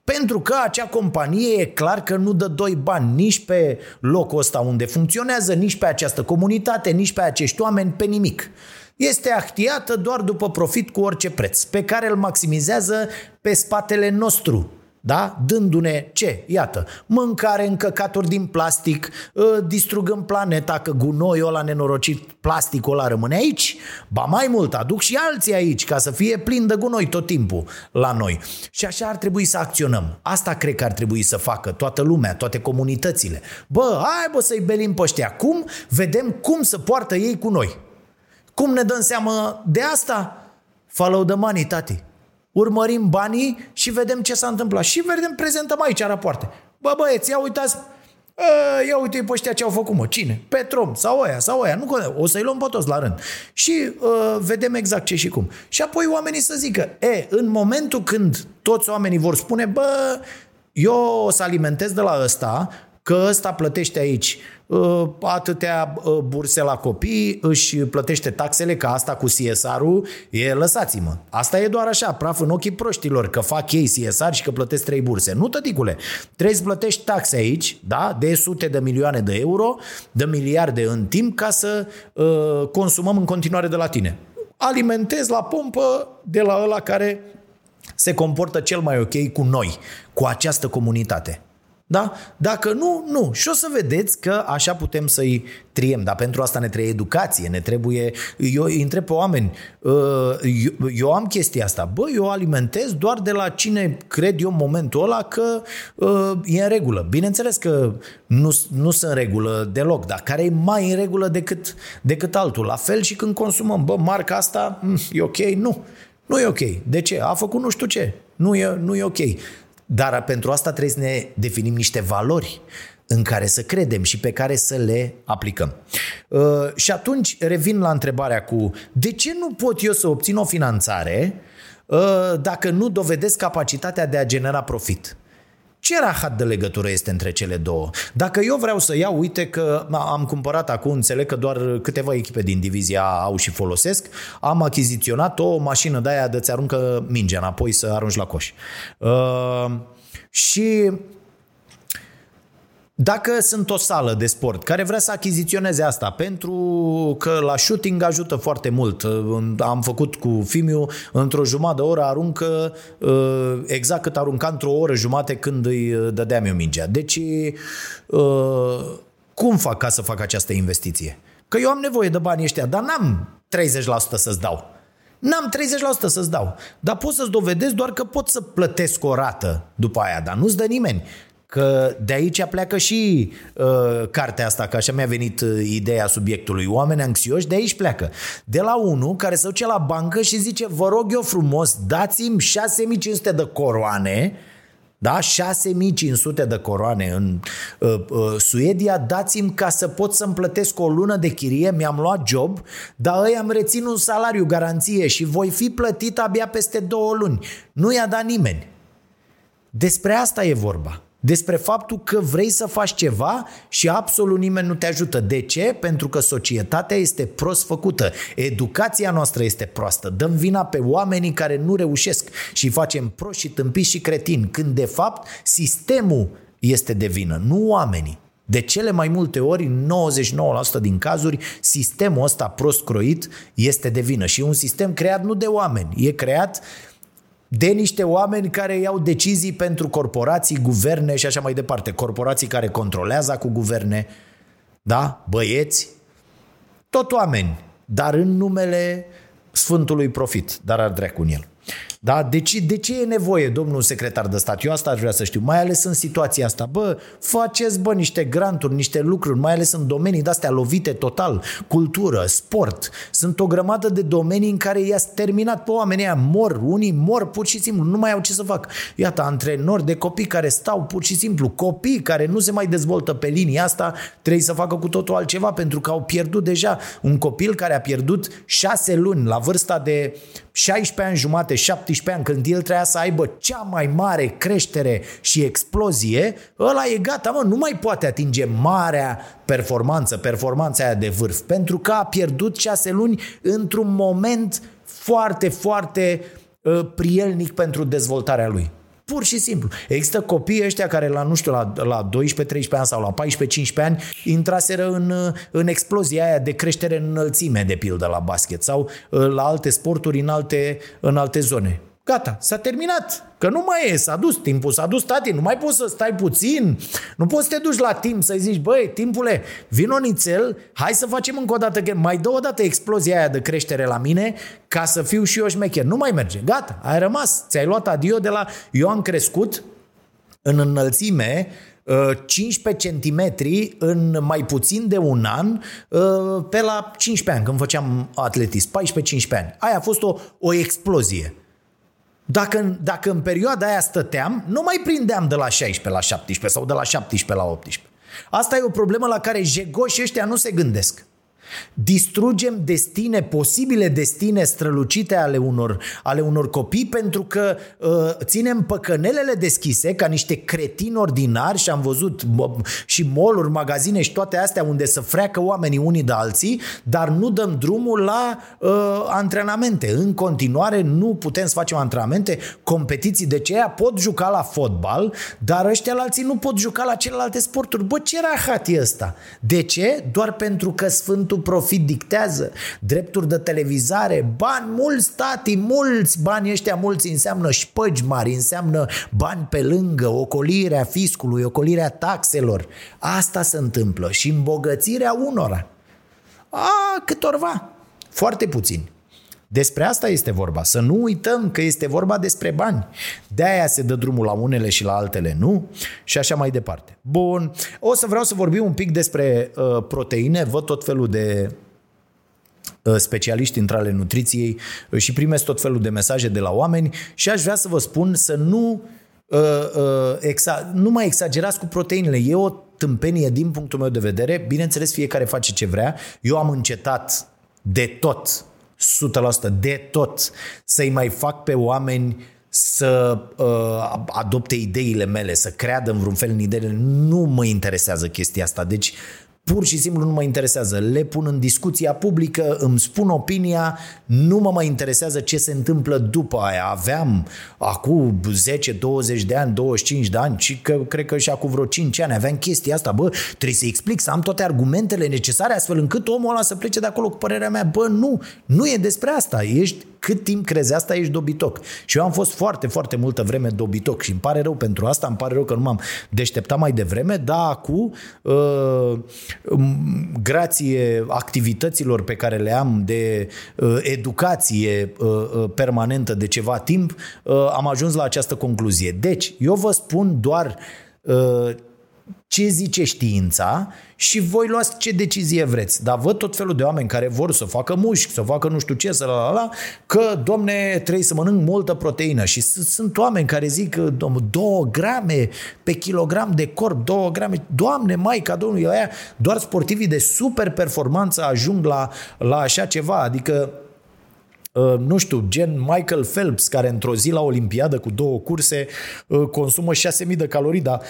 Pentru că acea companie e clar că nu dă doi bani nici pe locul ăsta unde funcționează, nici pe această comunitate, nici pe acești oameni, pe nimic. Este actiată doar după profit cu orice preț, pe care îl maximizează pe spatele nostru, da? dându-ne ce? Iată, mâncare, încăcaturi din plastic, ă, distrugând planeta, că gunoiul ăla nenorocit, plasticul ăla rămâne aici, ba mai mult, aduc și alții aici, ca să fie plin de gunoi tot timpul la noi. Și așa ar trebui să acționăm. Asta cred că ar trebui să facă toată lumea, toate comunitățile. Bă, hai bă să-i belim pe ăștia. Cum? Vedem cum să poartă ei cu noi. Cum ne dăm seama de asta? Follow the money, tati urmărim banii și vedem ce s-a întâmplat. Și vedem, prezentăm aici rapoarte. Bă, băieți, ia uitați, ă, ia uite pe ăștia ce au făcut, mă, cine? Petrom sau ăia sau ăia, nu o să-i luăm pe toți la rând. Și uh, vedem exact ce și cum. Și apoi oamenii să zică, e, în momentul când toți oamenii vor spune, bă, eu o să alimentez de la ăsta, că ăsta plătește aici uh, atâtea uh, burse la copii, își plătește taxele, ca asta cu CSR-ul e lăsați-mă. Asta e doar așa, praf în ochii proștilor, că fac ei CSR și că plătesc trei burse. Nu, tăticule, trebuie să plătești taxe aici, da, de sute de milioane de euro, de miliarde în timp, ca să uh, consumăm în continuare de la tine. Alimentezi la pompă de la ăla care se comportă cel mai ok cu noi, cu această comunitate. Da? Dacă nu, nu. Și o să vedeți că așa putem să-i triem. Dar pentru asta ne trebuie educație, ne trebuie... Eu îi întreb pe oameni, uh, eu, eu am chestia asta. Bă, eu alimentez doar de la cine cred eu în momentul ăla că uh, e în regulă. Bineînțeles că nu, nu sunt în regulă deloc, dar care e mai în regulă decât, decât altul. La fel și când consumăm. Bă, marca asta mm, e ok? Nu. Nu e ok. De ce? A făcut nu știu ce. Nu e, nu e ok. Dar pentru asta trebuie să ne definim niște valori în care să credem și pe care să le aplicăm. Uh, și atunci revin la întrebarea cu de ce nu pot eu să obțin o finanțare uh, dacă nu dovedesc capacitatea de a genera profit? Ce rahat de legătură este între cele două? Dacă eu vreau să iau, uite că am cumpărat acum, înțeleg că doar câteva echipe din divizia au și folosesc, am achiziționat o mașină de aia de ți aruncă mingea înapoi să arunci la coș. Uh, și dacă sunt o sală de sport care vrea să achiziționeze asta pentru că la shooting ajută foarte mult. Am făcut cu Fimiu, într-o jumătate de oră aruncă uh, exact cât arunca într-o oră jumate când îi dădeam eu mingea. Deci uh, cum fac ca să fac această investiție? Că eu am nevoie de banii ăștia, dar n-am 30% să-ți dau. N-am 30% să-ți dau. Dar pot să-ți dovedesc doar că pot să plătesc o rată după aia, dar nu-ți dă nimeni. Că de aici pleacă și uh, cartea asta, că așa mi-a venit uh, ideea subiectului. Oameni anxioși, de aici pleacă. De la unul care se duce la bancă și zice, vă rog eu frumos, dați-mi 6500 de coroane da? 6500 de coroane în uh, uh, Suedia, dați-mi ca să pot să-mi plătesc o lună de chirie, mi-am luat job, dar îi am reținut un salariu garanție și voi fi plătit abia peste două luni. Nu i-a dat nimeni. Despre asta e vorba despre faptul că vrei să faci ceva și absolut nimeni nu te ajută. De ce? Pentru că societatea este prost făcută. Educația noastră este proastă. Dăm vina pe oamenii care nu reușesc și facem proști și tâmpiți și cretini, când de fapt sistemul este de vină, nu oamenii. De cele mai multe ori, 99% din cazuri, sistemul ăsta prost croit este de vină. Și e un sistem creat nu de oameni, e creat de niște oameni care iau decizii pentru corporații, guverne și așa mai departe. Corporații care controlează cu guverne, da? Băieți, tot oameni, dar în numele Sfântului Profit, dar ar dracu în el. Da? De, ce, de ce e nevoie, domnul secretar de stat? Eu asta aș vrea să știu, mai ales în situația asta. Bă, faceți, bă, niște granturi, niște lucruri, mai ales în domenii de-astea lovite total, cultură, sport. Sunt o grămadă de domenii în care i-ați terminat pe oamenii aia, mor, unii mor pur și simplu, nu mai au ce să fac. Iată, antrenori de copii care stau pur și simplu, copii care nu se mai dezvoltă pe linia asta, trebuie să facă cu totul altceva pentru că au pierdut deja un copil care a pierdut șase luni la vârsta de 16 ani jumate, 17 ani, când el trebuia să aibă cea mai mare creștere și explozie, ăla e gata, mă, nu mai poate atinge marea performanță, performanța aia de vârf, pentru că a pierdut 6 luni într-un moment foarte, foarte uh, prielnic pentru dezvoltarea lui. Pur și simplu. Există copii ăștia care la, nu știu, la, la 12-13 ani sau la 14-15 ani intraseră în, în explozia aia de creștere în înălțime, de pildă, la basket sau uh, la alte sporturi în alte, în alte zone. Gata, s-a terminat. Că nu mai e, s-a dus timpul, s-a dus tati, nu mai poți să stai puțin, nu poți să te duci la timp să-i zici, băi, timpule, vin o nițel, hai să facem încă o dată, că mai dă o dată explozia aia de creștere la mine ca să fiu și eu șmecher. Nu mai merge, gata, ai rămas, ți-ai luat adio de la... Eu am crescut în înălțime 15 uh, cm în mai puțin de un an uh, pe la 15 ani, când făceam atletism, 14-15 ani. Aia a fost o, o explozie. Dacă, dacă în perioada aia stăteam, nu mai prindeam de la 16 la 17 sau de la 17 la 18. Asta e o problemă la care jegoși ăștia nu se gândesc. Distrugem destine, posibile destine strălucite ale unor, ale unor copii pentru că uh, ținem păcănelele deschise ca niște cretini ordinari și am văzut uh, și moluri, magazine și toate astea unde să freacă oamenii unii de alții, dar nu dăm drumul la uh, antrenamente. În continuare nu putem să facem antrenamente, competiții de ce aia pot juca la fotbal, dar ăștia la alții nu pot juca la celelalte sporturi. Bă, ce rahat e ăsta? De ce? Doar pentru că Sfântul altul profit dictează, drepturi de televizare, bani mulți, tati, mulți, bani ăștia mulți înseamnă șpăgi mari, înseamnă bani pe lângă, ocolirea fiscului, ocolirea taxelor. Asta se întâmplă și îmbogățirea unora. A, câtorva, foarte puțini. Despre asta este vorba. Să nu uităm că este vorba despre bani. De-aia se dă drumul la unele și la altele nu și așa mai departe. Bun. O să vreau să vorbim un pic despre uh, proteine. Văd tot felul de uh, specialiști între ale nutriției uh, și primesc tot felul de mesaje de la oameni și aș vrea să vă spun să nu uh, uh, exa- nu mai exagerați cu proteinele. E o tâmpenie din punctul meu de vedere. Bineînțeles, fiecare face ce vrea. Eu am încetat de tot 100% de tot să-i mai fac pe oameni să uh, adopte ideile mele, să creadă în vreun fel în ideile. Nu mă interesează chestia asta. Deci pur și simplu nu mă interesează. Le pun în discuția publică, îmi spun opinia, nu mă mai interesează ce se întâmplă după aia. Aveam acum 10, 20 de ani, 25 de ani și că, cred că și acum vreo 5 ani aveam chestia asta. Bă, trebuie să explic, să am toate argumentele necesare astfel încât omul ăla să plece de acolo cu părerea mea. Bă, nu, nu e despre asta. Ești cât timp crezi asta, ești dobitoc. Și eu am fost foarte, foarte multă vreme dobitoc și îmi pare rău pentru asta, îmi pare rău că nu m-am deșteptat mai devreme, dar acum, uh, grație activităților pe care le am de uh, educație uh, uh, permanentă de ceva timp, uh, am ajuns la această concluzie. Deci, eu vă spun doar uh, ce zice știința și voi luați ce decizie vreți. Dar văd tot felul de oameni care vor să facă mușchi, să facă nu știu ce, să la la la, că, domne, trebuie să mănânc multă proteină. Și sunt oameni care zic că, domnul, două grame pe kilogram de corp, două grame, doamne, maica domnului, aia, doar sportivii de super performanță ajung la, la așa ceva. Adică Uh, nu știu, gen Michael Phelps, care într-o zi la Olimpiadă cu două curse uh, consumă 6.000 de calorii, dar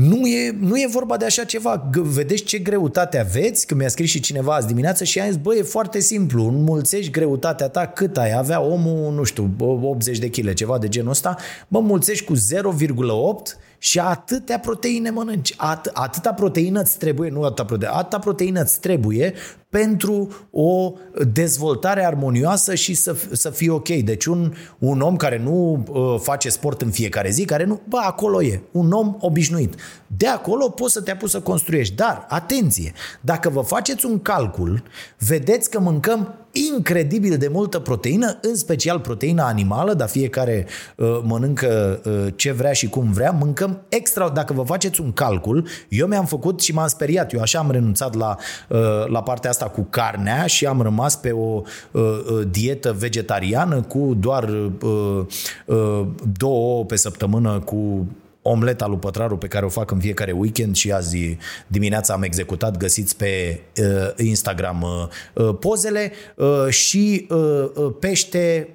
nu e, nu e vorba de așa ceva. Vedeți ce greutate aveți? Că mi-a scris și cineva azi dimineață și a zis, bă, e foarte simplu, înmulțești greutatea ta cât ai avea omul, nu știu, 80 de kg, ceva de genul ăsta, mă mulțești cu 0,8 și atâtea proteine mănânci. At, atâta proteină îți trebuie, nu atâta proteină, atâta proteină îți trebuie pentru o dezvoltare armonioasă și să, să fie ok. Deci un, un om care nu uh, face sport în fiecare zi, care nu, bă, acolo e, un om obișnuit. De acolo poți să te apuci să construiești. Dar, atenție, dacă vă faceți un calcul, vedeți că mâncăm incredibil de multă proteină, în special proteina animală, dar fiecare uh, mănâncă uh, ce vrea și cum vrea, mâncăm extra, dacă vă faceți un calcul, eu mi-am făcut și m-am speriat, eu așa am renunțat la, uh, la partea asta cu carnea și am rămas pe o uh, uh dietă vegetariană cu doar uh, uh, două ouă pe săptămână cu omleta lui Pătraru pe care o fac în fiecare weekend și azi dimineața am executat, găsiți pe uh, Instagram uh, uh pozele uh, și uh, uh, pește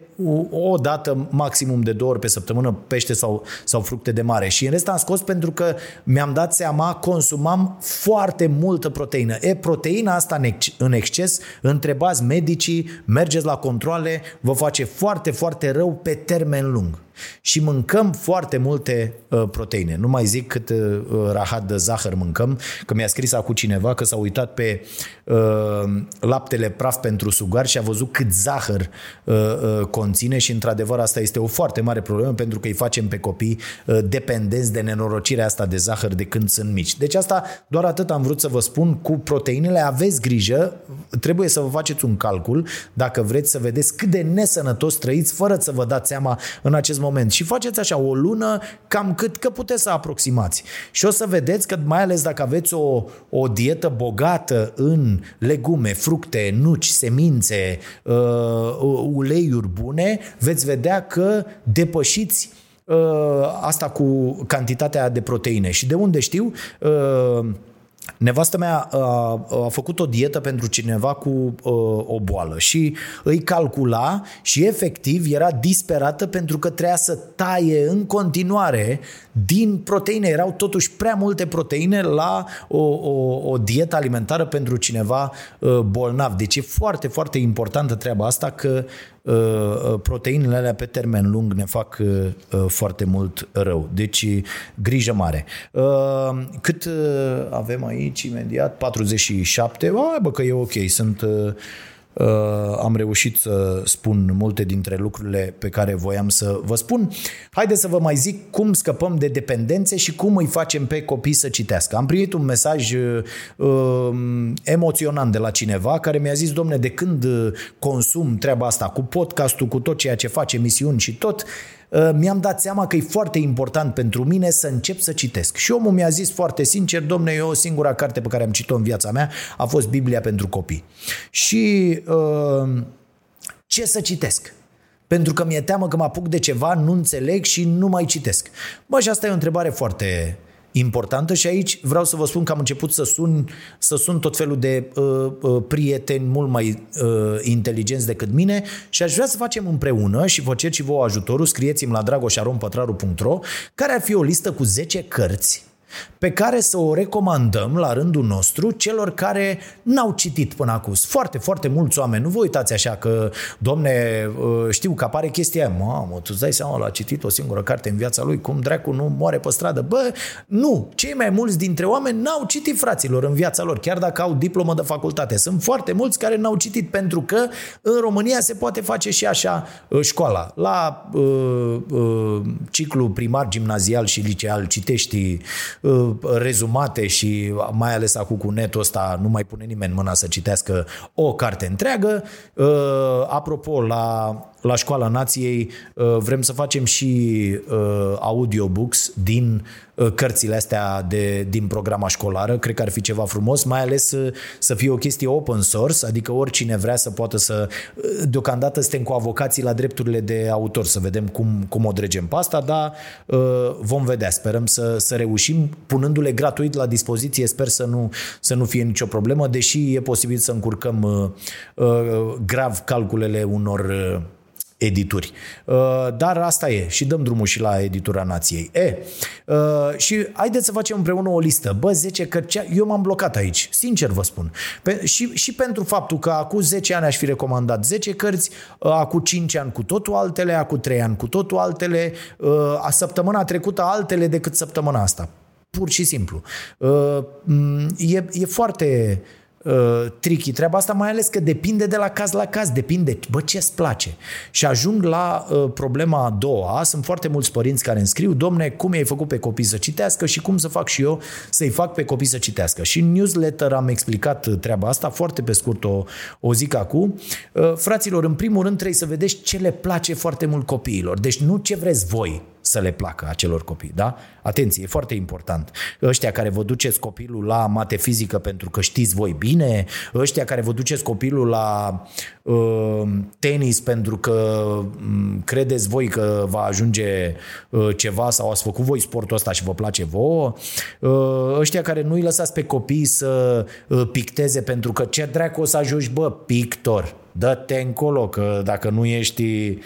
o dată, maximum de două ori pe săptămână, pește sau, sau fructe de mare. Și în rest am scos pentru că mi-am dat seama, consumam foarte multă proteină. E, proteina asta în exces, întrebați medicii, mergeți la controle, vă face foarte, foarte rău pe termen lung și mâncăm foarte multe uh, proteine. Nu mai zic cât uh, rahat de zahăr mâncăm, că mi-a scris acum cineva că s-a uitat pe uh, laptele praf pentru sugar și a văzut cât zahăr uh, uh, conține și într-adevăr asta este o foarte mare problemă pentru că îi facem pe copii uh, dependenți de nenorocirea asta de zahăr de când sunt mici. Deci asta doar atât am vrut să vă spun cu proteinele. Aveți grijă, trebuie să vă faceți un calcul dacă vreți să vedeți cât de nesănătos trăiți fără să vă dați seama în acest moment. Și faceți așa o lună, cam cât că puteți să aproximați. Și o să vedeți că mai ales dacă aveți o, o dietă bogată în legume, fructe, nuci, semințe, uh, uleiuri bune, veți vedea că depășiți uh, asta cu cantitatea de proteine. Și de unde știu? Uh, Nevastă mea a, a făcut o dietă pentru cineva cu a, o boală și îi calcula și efectiv era disperată pentru că trebuia să taie în continuare din proteine. Erau totuși prea multe proteine la o, o, o dietă alimentară pentru cineva a, bolnav. Deci e foarte, foarte importantă treaba asta că Uh, uh, proteinele alea pe termen lung ne fac uh, foarte mult rău. Deci grijă mare. Cât avem aici imediat? 47? Hai bă că e ok, sunt Uh, am reușit să spun multe dintre lucrurile pe care voiam să vă spun. Haideți să vă mai zic cum scăpăm de dependențe și cum îi facem pe copii să citească. Am primit un mesaj uh, um, emoționant de la cineva care mi-a zis, domne, de când consum treaba asta cu podcastul, cu tot ceea ce face, emisiuni și tot, Uh, mi-am dat seama că e foarte important pentru mine să încep să citesc. Și omul mi-a zis foarte sincer, domne, eu o singura carte pe care am citit-o în viața mea a fost Biblia pentru copii. Și uh, ce să citesc? Pentru că mi-e teamă că mă apuc de ceva, nu înțeleg și nu mai citesc. Bă, și asta e o întrebare foarte importantă și aici vreau să vă spun că am început să sun, să sun tot felul de uh, uh, prieteni mult mai uh, inteligenți decât mine și aș vrea să facem împreună și vă cer și vouă ajutorul, scrieți-mi la dragoșarompătraru.ro care ar fi o listă cu 10 cărți pe care să o recomandăm la rândul nostru celor care n-au citit până acum. Foarte, foarte mulți oameni. Nu vă uitați așa că, domne, uh, știu că apare chestia aia. Mamă, tu îți dai seama, l-a citit o singură carte în viața lui, cum dracu nu moare pe stradă. Bă, nu. Cei mai mulți dintre oameni n-au citit fraților în viața lor, chiar dacă au diplomă de facultate. Sunt foarte mulți care n-au citit pentru că în România se poate face și așa uh, școala. La uh, uh, ciclu primar, gimnazial și liceal citești Uh, rezumate și mai ales acum cu netul ăsta nu mai pune nimeni mâna să citească o carte întreagă. Uh, apropo, la la Școala Nației uh, vrem să facem și uh, audiobooks din uh, cărțile astea de, din programa școlară. Cred că ar fi ceva frumos, mai ales să fie o chestie open source, adică oricine vrea să poată să... Deocamdată suntem cu avocații la drepturile de autor, să vedem cum, cum o dregem pe asta, dar vom vedea. Sperăm să, să reușim, punându-le gratuit la dispoziție, sper să nu, să nu fie nicio problemă, deși e posibil să încurcăm uh, uh, grav calculele unor uh, edituri. Uh, dar asta e și dăm drumul și la editura nației. E, uh, și haideți să facem împreună o listă. Bă, 10 cărți, eu m-am blocat aici, sincer vă spun. Pe, și, și pentru faptul că acum 10 ani aș fi recomandat 10 cărți, uh, acum 5 ani cu totul altele, acum 3 ani cu totul altele, a săptămâna trecută altele decât săptămâna asta. Pur și simplu. E, e foarte uh, tricky treaba asta, mai ales că depinde de la caz la caz, depinde, bă, ce-ți place. Și ajung la uh, problema a doua, sunt foarte mulți părinți care îmi scriu, domne, cum i-ai făcut pe copii să citească și cum să fac și eu să-i fac pe copii să citească. Și în newsletter am explicat uh, treaba asta, foarte pe scurt o, o zic acum. Uh, fraților, în primul rând trebuie să vedeți ce le place foarte mult copiilor. Deci nu ce vreți voi, să le placă acelor copii, da? Atenție, e foarte important. Ăștia care vă duceți copilul la mate fizică pentru că știți voi bine, ăștia care vă duceți copilul la uh, tenis pentru că um, credeți voi că va ajunge uh, ceva sau ați făcut voi sportul ăsta și vă place vouă, uh, ăștia care nu îi lăsați pe copii să uh, picteze pentru că ce dracu o să ajungi, bă, pictor, dă-te încolo, că dacă nu ești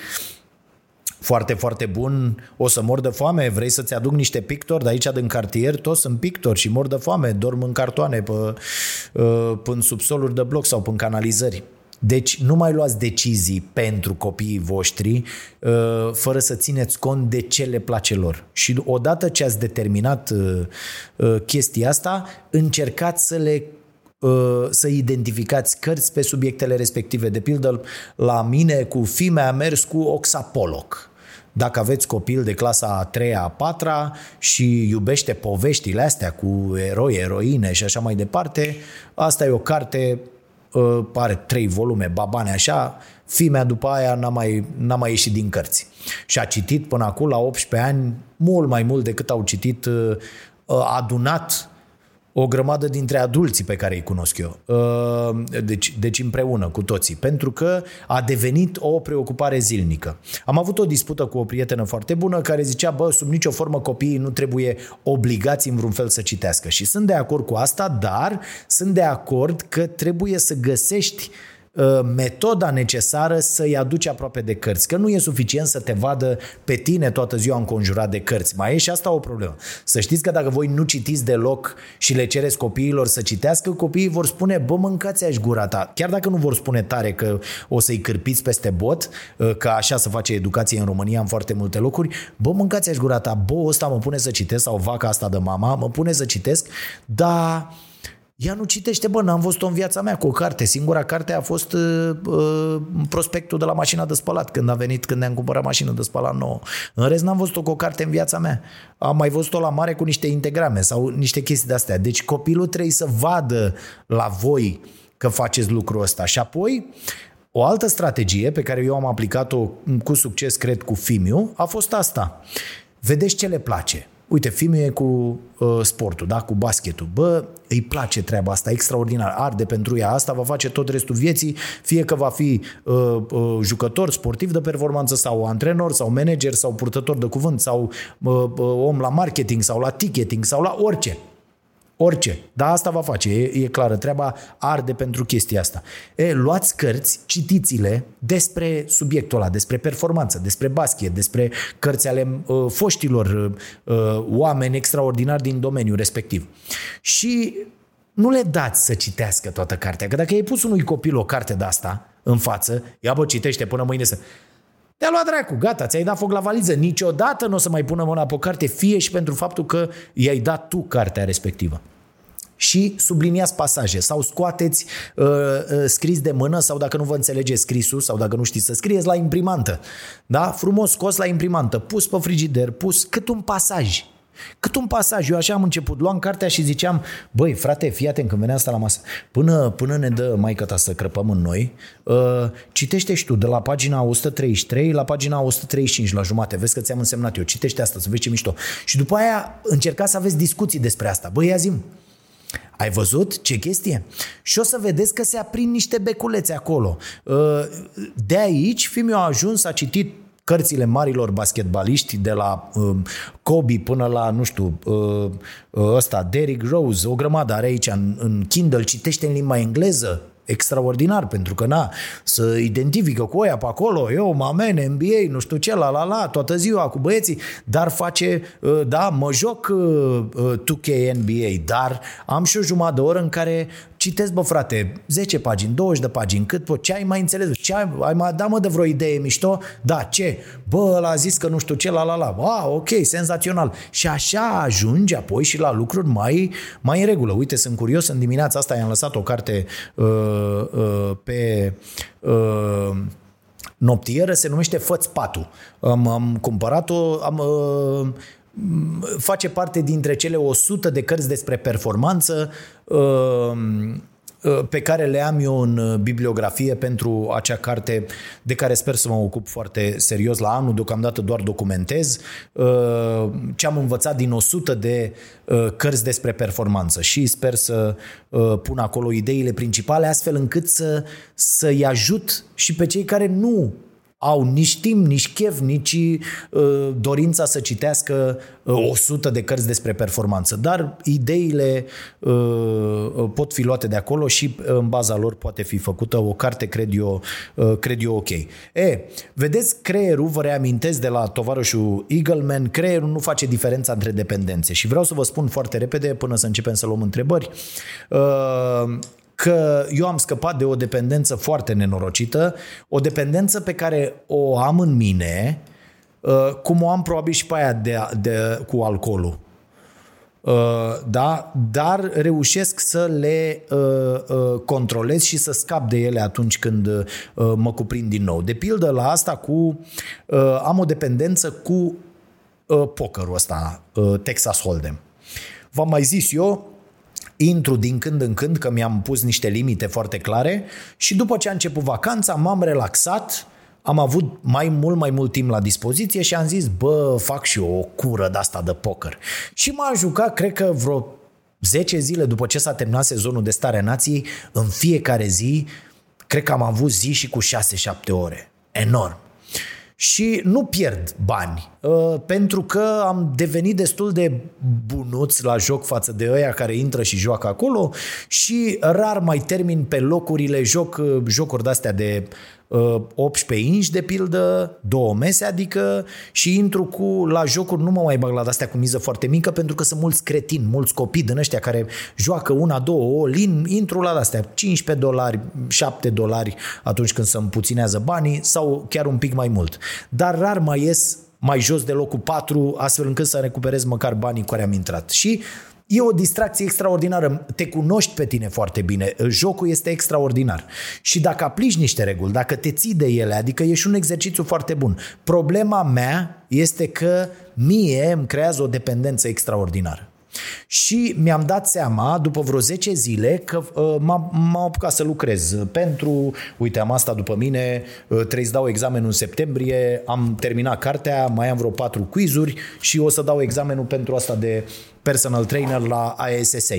foarte, foarte bun, o să mor de foame, vrei să-ți aduc niște pictori de aici din cartier, toți sunt pictori și mor de foame, dorm în cartoane pe, uh, pe în subsoluri de bloc sau pe în canalizări. Deci nu mai luați decizii pentru copiii voștri uh, fără să țineți cont de ce le place lor. Și odată ce ați determinat uh, chestia asta, încercați să le să identificați cărți pe subiectele respective. De pildă, la mine cu Fime a mers cu Oxapoloc. Dacă aveți copil de clasa a 3 a 4 și iubește poveștile astea cu eroi, eroine și așa mai departe, asta e o carte, uh, pare trei volume, babane așa, Fimea după aia n-a mai, n-a mai ieșit din cărți. Și a citit până acum, la 18 ani, mult mai mult decât au citit uh, adunat o grămadă dintre adulții pe care îi cunosc eu. Uh, deci, deci împreună cu toții. Pentru că a devenit o preocupare zilnică. Am avut o dispută cu o prietenă foarte bună care zicea, bă, sub nicio formă copiii nu trebuie obligați în vreun fel să citească. Și sunt de acord cu asta, dar sunt de acord că trebuie să găsești Uh, metoda necesară să-i aduci aproape de cărți. Că nu e suficient să te vadă pe tine toată ziua înconjurat de cărți. Mai e și asta o problemă. Să știți că dacă voi nu citiți deloc și le cereți copiilor să citească, copiii vor spune, bă, mâncați aș gura ta. Chiar dacă nu vor spune tare că o să-i cârpiți peste bot, uh, că așa se face educație în România în foarte multe locuri, bă, mâncați aș gura ta, bă, ăsta mă pune să citesc sau vaca asta de mama, mă pune să citesc, dar ea nu citește, bă, n-am văzut-o în viața mea cu o carte. Singura carte a fost uh, uh, prospectul de la mașina de spălat, când a venit, când ne-am cumpărat mașină de spălat nouă. În rest, n-am văzut-o cu o carte în viața mea. Am mai văzut-o la mare cu niște integrame sau niște chestii de-astea. Deci copilul trebuie să vadă la voi că faceți lucrul ăsta. Și apoi, o altă strategie pe care eu am aplicat-o cu succes, cred, cu Fimiu, a fost asta. Vedeți ce le place Uite, Fimiu e cu uh, sportul, da? cu basketul. Bă, îi place treaba asta, extraordinar, arde pentru ea. Asta va face tot restul vieții, fie că va fi uh, uh, jucător sportiv de performanță sau antrenor sau manager sau purtător de cuvânt sau uh, uh, om la marketing sau la ticketing sau la orice. Orice. Dar asta va face, e, e clară. Treaba arde pentru chestia asta. E, luați cărți, citiți-le despre subiectul ăla, despre performanță, despre basket, despre cărți ale uh, foștilor uh, oameni extraordinari din domeniul respectiv. Și nu le dați să citească toată cartea, că dacă ai pus unui copil o carte de asta în față, ia bă, citește până mâine să... Te-a luat dracu, gata, ți-ai dat foc la valiză. Niciodată nu o să mai pună mâna pe o carte, fie și pentru faptul că i-ai dat tu cartea respectivă și subliniați pasaje sau scoateți uh, uh, scris de mână sau dacă nu vă înțelegeți scrisul sau dacă nu știți să scrieți la imprimantă. Da? Frumos scos la imprimantă, pus pe frigider, pus cât un pasaj. Cât un pasaj. Eu așa am început. Luam cartea și ziceam, băi, frate, fii atent când venea asta la masă. Până, până ne dă maică ta să crăpăm în noi, uh, citește și tu de la pagina 133 la pagina 135 la jumate. Vezi că ți-am însemnat eu. Citește asta, să vezi ce mișto. Și după aia încerca să aveți discuții despre asta. Băi, ia zim, ai văzut ce chestie? Și o să vedeți că se aprind niște beculețe acolo. Uh, de aici, fiul a ajuns, a citit cărțile marilor basketbaliști, de la uh, Kobe până la, nu știu, uh, ăsta, Derrick Rose, o grămadă are aici în, în Kindle, citește în limba engleză, extraordinar, pentru că, na, să identifică cu oia pe acolo, eu, mamen, NBA, nu știu ce, la la la, toată ziua cu băieții, dar face, uh, da, mă joc 2K uh, NBA, dar am și o jumătate de oră în care citesc, bă frate, 10 pagini, 20 de pagini, cât pot, ce ai mai înțeles? Ce ai, ai mai dat mă de vreo idee mișto? Da, ce? Bă, ăla a zis că nu știu ce, la la la. Ah, ok, senzațional. Și așa ajunge apoi și la lucruri mai, mai în regulă. Uite, sunt curios, în dimineața asta i-am lăsat o carte uh, uh, pe... Uh, noptieră, se numește Făți patul. Am, am cumpărat-o, am, uh, face parte dintre cele 100 de cărți despre performanță uh, uh, pe care le am eu în bibliografie pentru acea carte de care sper să mă ocup foarte serios la anul. Deocamdată doar documentez uh, ce am învățat din 100 de cărți despre performanță și sper să pun acolo ideile principale astfel încât să, să-i ajut și pe cei care nu au nici timp, nici chef, nici uh, dorința să citească uh, 100 de cărți despre performanță. Dar ideile uh, uh, pot fi luate de acolo și uh, în baza lor poate fi făcută o carte, cred eu, uh, cred eu ok. E, vedeți, creierul, vă reamintesc de la tovarășul Eagleman, creierul nu face diferența între dependențe. Și vreau să vă spun foarte repede, până să începem să luăm întrebări, uh, că eu am scăpat de o dependență foarte nenorocită, o dependență pe care o am în mine, uh, cum o am probabil și pe aia de, de, cu alcoolul. Uh, da? Dar reușesc să le uh, controlez și să scap de ele atunci când mă cuprind din nou. De pildă la asta cu am o dependență cu pokerul ăsta, Texas Hold'em. V-am mai zis eu, intru din când în când, că mi-am pus niște limite foarte clare și după ce a început vacanța m-am relaxat, am avut mai mult, mai mult timp la dispoziție și am zis, bă, fac și eu o cură de asta de poker. Și m-am jucat, cred că vreo 10 zile după ce s-a terminat sezonul de stare a nației, în fiecare zi, cred că am avut zi și cu 6-7 ore. Enorm și nu pierd bani, uh, pentru că am devenit destul de bunuți la joc față de ăia care intră și joacă acolo și rar mai termin pe locurile, joc uh, jocuri de-astea de 18 uh, inch de pildă, două mese, adică și intru cu la jocuri, nu mă mai bag la astea cu miză foarte mică pentru că sunt mulți cretini, mulți copii din ăștia care joacă una, două, o lin, intru la astea 15 dolari, 7 dolari atunci când se împuținează banii sau chiar un pic mai mult. Dar rar mai ies mai jos de locul 4, astfel încât să recuperez măcar banii cu care am intrat. Și E o distracție extraordinară. Te cunoști pe tine foarte bine. Jocul este extraordinar. Și dacă aplici niște reguli, dacă te ții de ele, adică e și un exercițiu foarte bun. Problema mea este că mie îmi creează o dependență extraordinară. Și mi-am dat seama, după vreo 10 zile, că uh, m-am, apucat să lucrez pentru, uite, am asta după mine, uh, trebuie să dau examenul în septembrie, am terminat cartea, mai am vreo 4 quizuri și o să dau examenul pentru asta de personal trainer la ISSA.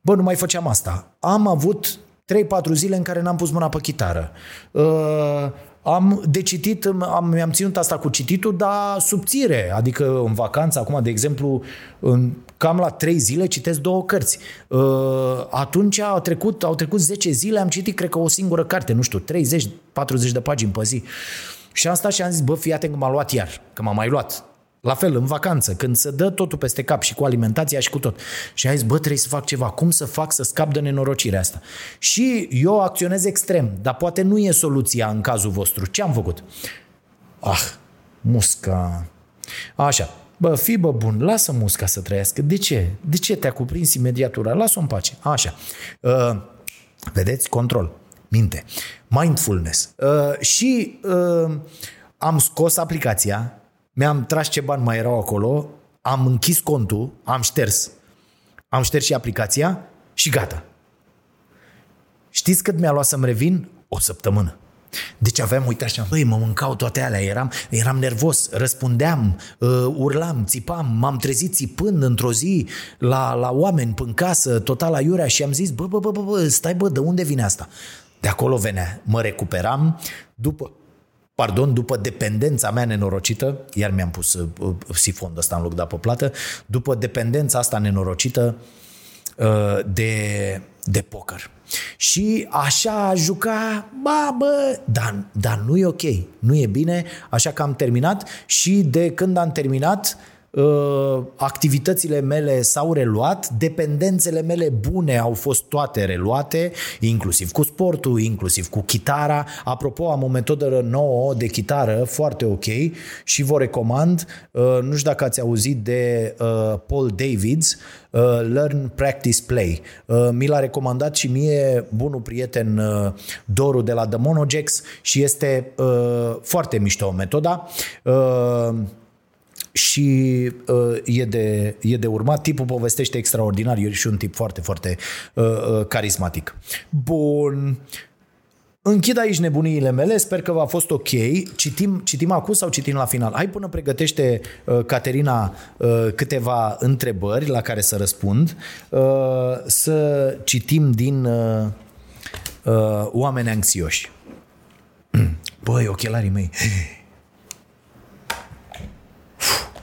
Bă, nu mai făceam asta. Am avut 3-4 zile în care n-am pus mâna pe chitară. Uh, am de citit, am, mi-am ținut asta cu cititul, dar subțire, adică în vacanță, acum, de exemplu, în, cam la trei zile citesc două cărți. Uh, atunci au trecut, au trecut 10 zile, am citit, cred că o singură carte, nu știu, 30-40 de pagini pe zi. Și am stat și am zis, bă, fii atent că m-a luat iar, că m-a mai luat. La fel, în vacanță, când se dă totul peste cap și cu alimentația și cu tot. Și ai zis, bă, trebuie să fac ceva. Cum să fac să scap de nenorocirea asta? Și eu acționez extrem, dar poate nu e soluția în cazul vostru. Ce am făcut? Ah, musca. Așa, Bă, fi bă bun, lasă musca să trăiască. De ce? De ce te-a cuprins imediat ura? Lasă-o în pace. Așa. Uh, vedeți? Control. Minte. Mindfulness. Uh, și uh, am scos aplicația mi-am tras ce bani mai erau acolo, am închis contul, am șters, am șters și aplicația și gata. Știți cât mi-a luat să-mi revin? O săptămână. Deci aveam, uite așa, băi, mă mâncau toate alea, eram, eram nervos, răspundeam, uh, urlam, țipam, m-am trezit țipând într-o zi la, la oameni în casă, total aiurea și am zis, bă, bă, bă, bă, bă, stai bă, de unde vine asta? De acolo venea, mă recuperam după, pardon, după dependența mea nenorocită, iar mi-am pus uh, sifonul ăsta în loc de apă plată, după dependența asta nenorocită uh, de, de poker. Și așa a juca, ba, bă, dar, dar nu e ok, nu e bine, așa că am terminat și de când am terminat, uh, activitățile mele s-au reluat, dependențele mele bune au fost toate reluate, inclusiv cu sportul, inclusiv cu chitara. Apropo, am o metodă nouă de chitară foarte ok și vă recomand, uh, nu știu dacă ați auzit de uh, Paul Davids, Learn, Practice, Play. Mi l-a recomandat și mie bunul prieten Doru de la The Monogex și este foarte mișto metoda și uh, e, de, e de urmat. Tipul povestește extraordinar, e și un tip foarte, foarte uh, uh, carismatic. Bun. Închid aici nebuniile mele, sper că v-a fost ok. Citim, citim acum sau citim la final? Hai până pregătește uh, Caterina uh, câteva întrebări la care să răspund. Uh, să citim din uh, uh, Oameni anxioși. Băi, ochelarii mei.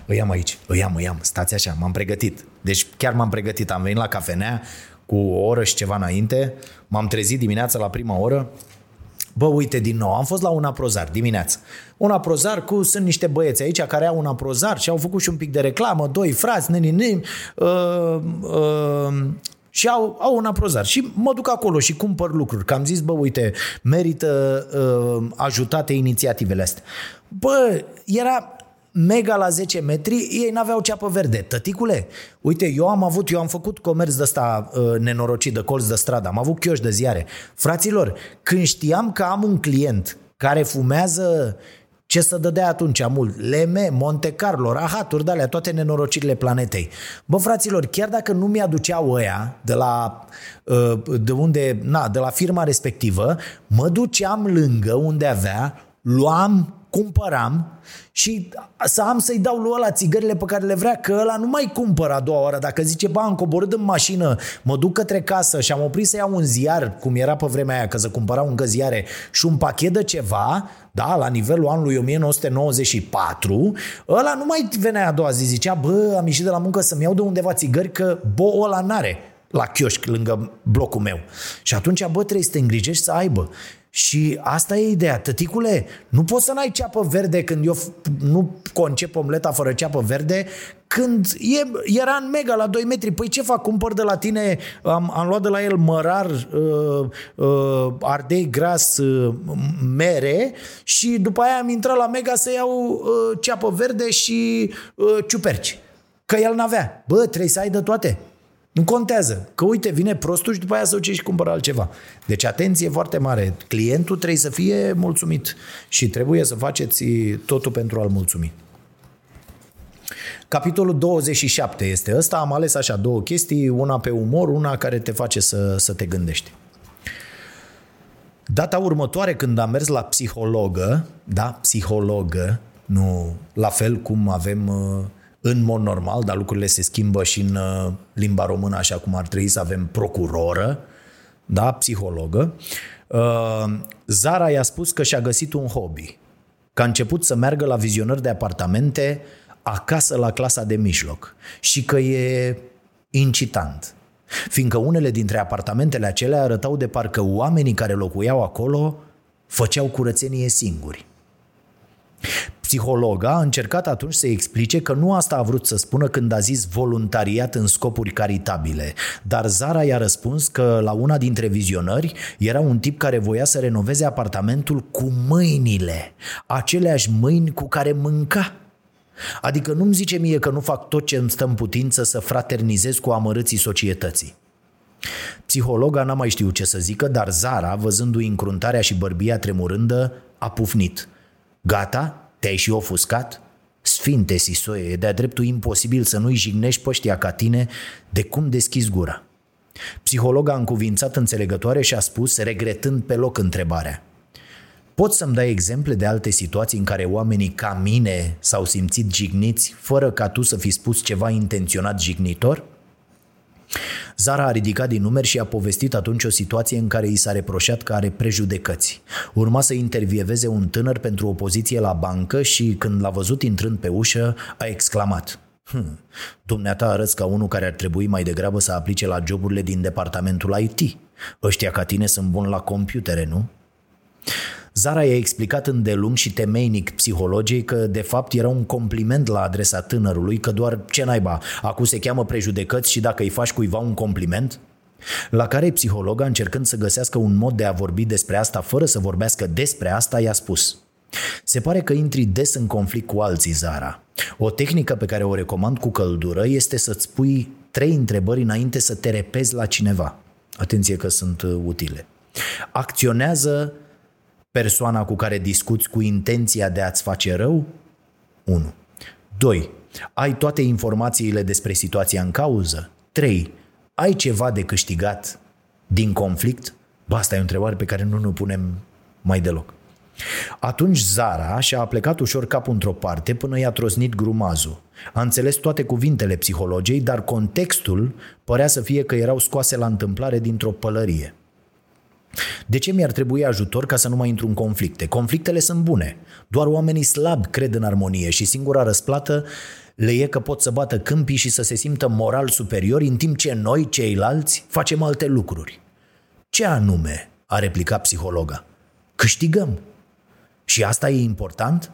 îi am aici, îi am, îi am, stați așa, m-am pregătit. Deci chiar m-am pregătit, am venit la cafenea cu o oră și ceva înainte, m-am trezit dimineața la prima oră, Bă, uite, din nou, am fost la un aprozar dimineața. Un aprozar cu, sunt niște băieți aici care au un aprozar și au făcut și un pic de reclamă, doi frați, nini, nini, uh, uh, și au, au un aprozar. Și mă duc acolo și cumpăr lucruri. Că am zis, bă, uite, merită uh, ajutate inițiativele astea. Bă, era mega la 10 metri, ei n-aveau ceapă verde. Tăticule, uite, eu am avut, eu am făcut comerț de ăsta uh, nenorocit, de colț de stradă, am avut chioș de ziare. Fraților, când știam că am un client care fumează ce să dădea atunci mult? Leme, Monte Carlo, rahaturi, de toate nenorocirile planetei. Bă, fraților, chiar dacă nu mi-aduceau ăia de la, uh, de unde, na, de la firma respectivă, mă duceam lângă unde avea, luam cumpăram și să am să-i dau lui ăla țigările pe care le vrea, că ăla nu mai cumpără a doua oară. Dacă zice, ba, am coborât în mașină, mă duc către casă și am oprit să iau un ziar, cum era pe vremea aia, că să cumpărau încă ziare, și un pachet de ceva, da, la nivelul anului 1994, ăla nu mai venea a doua zi, zicea, bă, am ieșit de la muncă să-mi iau de undeva țigări, că bo ăla n-are la chioșc lângă blocul meu. Și atunci, bă, trebuie să te îngrijești să aibă. Și asta e ideea. Tăticule, nu poți să n-ai ceapă verde când eu nu concep omleta fără ceapă verde, când e, era în mega la 2 metri. Păi ce fac? Cumpăr de la tine, am, am luat de la el mărar, uh, uh, ardei gras, uh, mere și după aia am intrat la mega să iau uh, ceapă verde și uh, ciuperci. Că el n-avea. Bă, trebuie să ai de toate. Nu contează. Că uite, vine prostul și după aia să duce și cumpără altceva. Deci atenție foarte mare. Clientul trebuie să fie mulțumit și trebuie să faceți totul pentru a-l mulțumi. Capitolul 27 este ăsta. Am ales așa două chestii, una pe umor, una care te face să, să te gândești. Data următoare când am mers la psihologă, da, psihologă, nu la fel cum avem uh, în mod normal, dar lucrurile se schimbă și în uh, limba română așa cum ar trebui să avem procuroră, da, psihologă. Uh, Zara i-a spus că și-a găsit un hobby, că a început să meargă la vizionări de apartamente acasă la clasa de mijloc și că e incitant. Fiindcă unele dintre apartamentele acelea arătau de parcă oamenii care locuiau acolo făceau curățenie singuri. Psihologa a încercat atunci să explice că nu asta a vrut să spună când a zis voluntariat în scopuri caritabile, dar Zara i-a răspuns că la una dintre vizionări era un tip care voia să renoveze apartamentul cu mâinile, aceleași mâini cu care mânca. Adică nu-mi zice mie că nu fac tot ce îmi stă în putință să fraternizez cu amărâții societății. Psihologa n-a mai știut ce să zică, dar Zara, văzându-i încruntarea și bărbia tremurândă, a pufnit. Gata? Te-ai și ofuscat? Sfinte Sisoie, e de-a dreptul imposibil să nu-i jignești pe ăștia ca tine de cum deschizi gura. Psihologa a încuvințat înțelegătoare și a spus, regretând pe loc întrebarea. Poți să-mi dai exemple de alte situații în care oamenii ca mine s-au simțit jigniți fără ca tu să fi spus ceva intenționat jignitor? Zara a ridicat din numeri și a povestit atunci o situație în care i s-a reproșat că are prejudecăți. Urma să intervieveze un tânăr pentru o poziție la bancă și când l-a văzut intrând pe ușă, a exclamat – Hmm. Dumneata arăți ca unul care ar trebui mai degrabă să aplice la joburile din departamentul IT. Ăștia ca tine sunt buni la computere, nu? Zara i-a explicat îndelung și temeinic psihologii că de fapt era un compliment la adresa tânărului, că doar ce naiba, acum se cheamă prejudecăți și dacă îi faci cuiva un compliment? La care psihologa, încercând să găsească un mod de a vorbi despre asta fără să vorbească despre asta, i-a spus Se pare că intri des în conflict cu alții, Zara. O tehnică pe care o recomand cu căldură este să-ți pui trei întrebări înainte să te repezi la cineva. Atenție că sunt uh, utile. Acționează persoana cu care discuți cu intenția de a-ți face rău? 1. 2. Ai toate informațiile despre situația în cauză? 3. Ai ceva de câștigat din conflict? Ba, asta e o întrebare pe care nu ne punem mai deloc. Atunci Zara și-a plecat ușor capul într-o parte până i-a trosnit grumazul. A înțeles toate cuvintele psihologei, dar contextul părea să fie că erau scoase la întâmplare dintr-o pălărie. De ce mi-ar trebui ajutor ca să nu mai intru în conflicte? Conflictele sunt bune. Doar oamenii slabi cred în armonie și singura răsplată le e că pot să bată câmpii și să se simtă moral superiori în timp ce noi, ceilalți, facem alte lucruri. Ce anume? a replicat psihologa. Câștigăm. Și asta e important?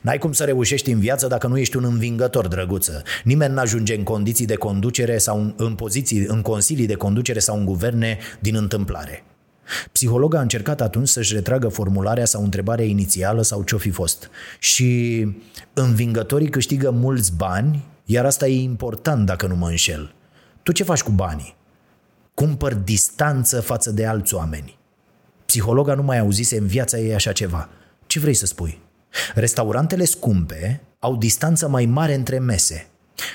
N-ai cum să reușești în viață dacă nu ești un învingător, drăguță. Nimeni n-ajunge în condiții de conducere sau în poziții, în consilii de conducere sau în guverne din întâmplare. Psihologa a încercat atunci să-și retragă formularea sau întrebarea inițială sau ce-o fi fost. Și învingătorii câștigă mulți bani, iar asta e important dacă nu mă înșel. Tu ce faci cu banii? Cumpăr distanță față de alți oameni. Psihologa nu mai auzise în viața ei așa ceva. Ce vrei să spui? Restaurantele scumpe au distanță mai mare între mese.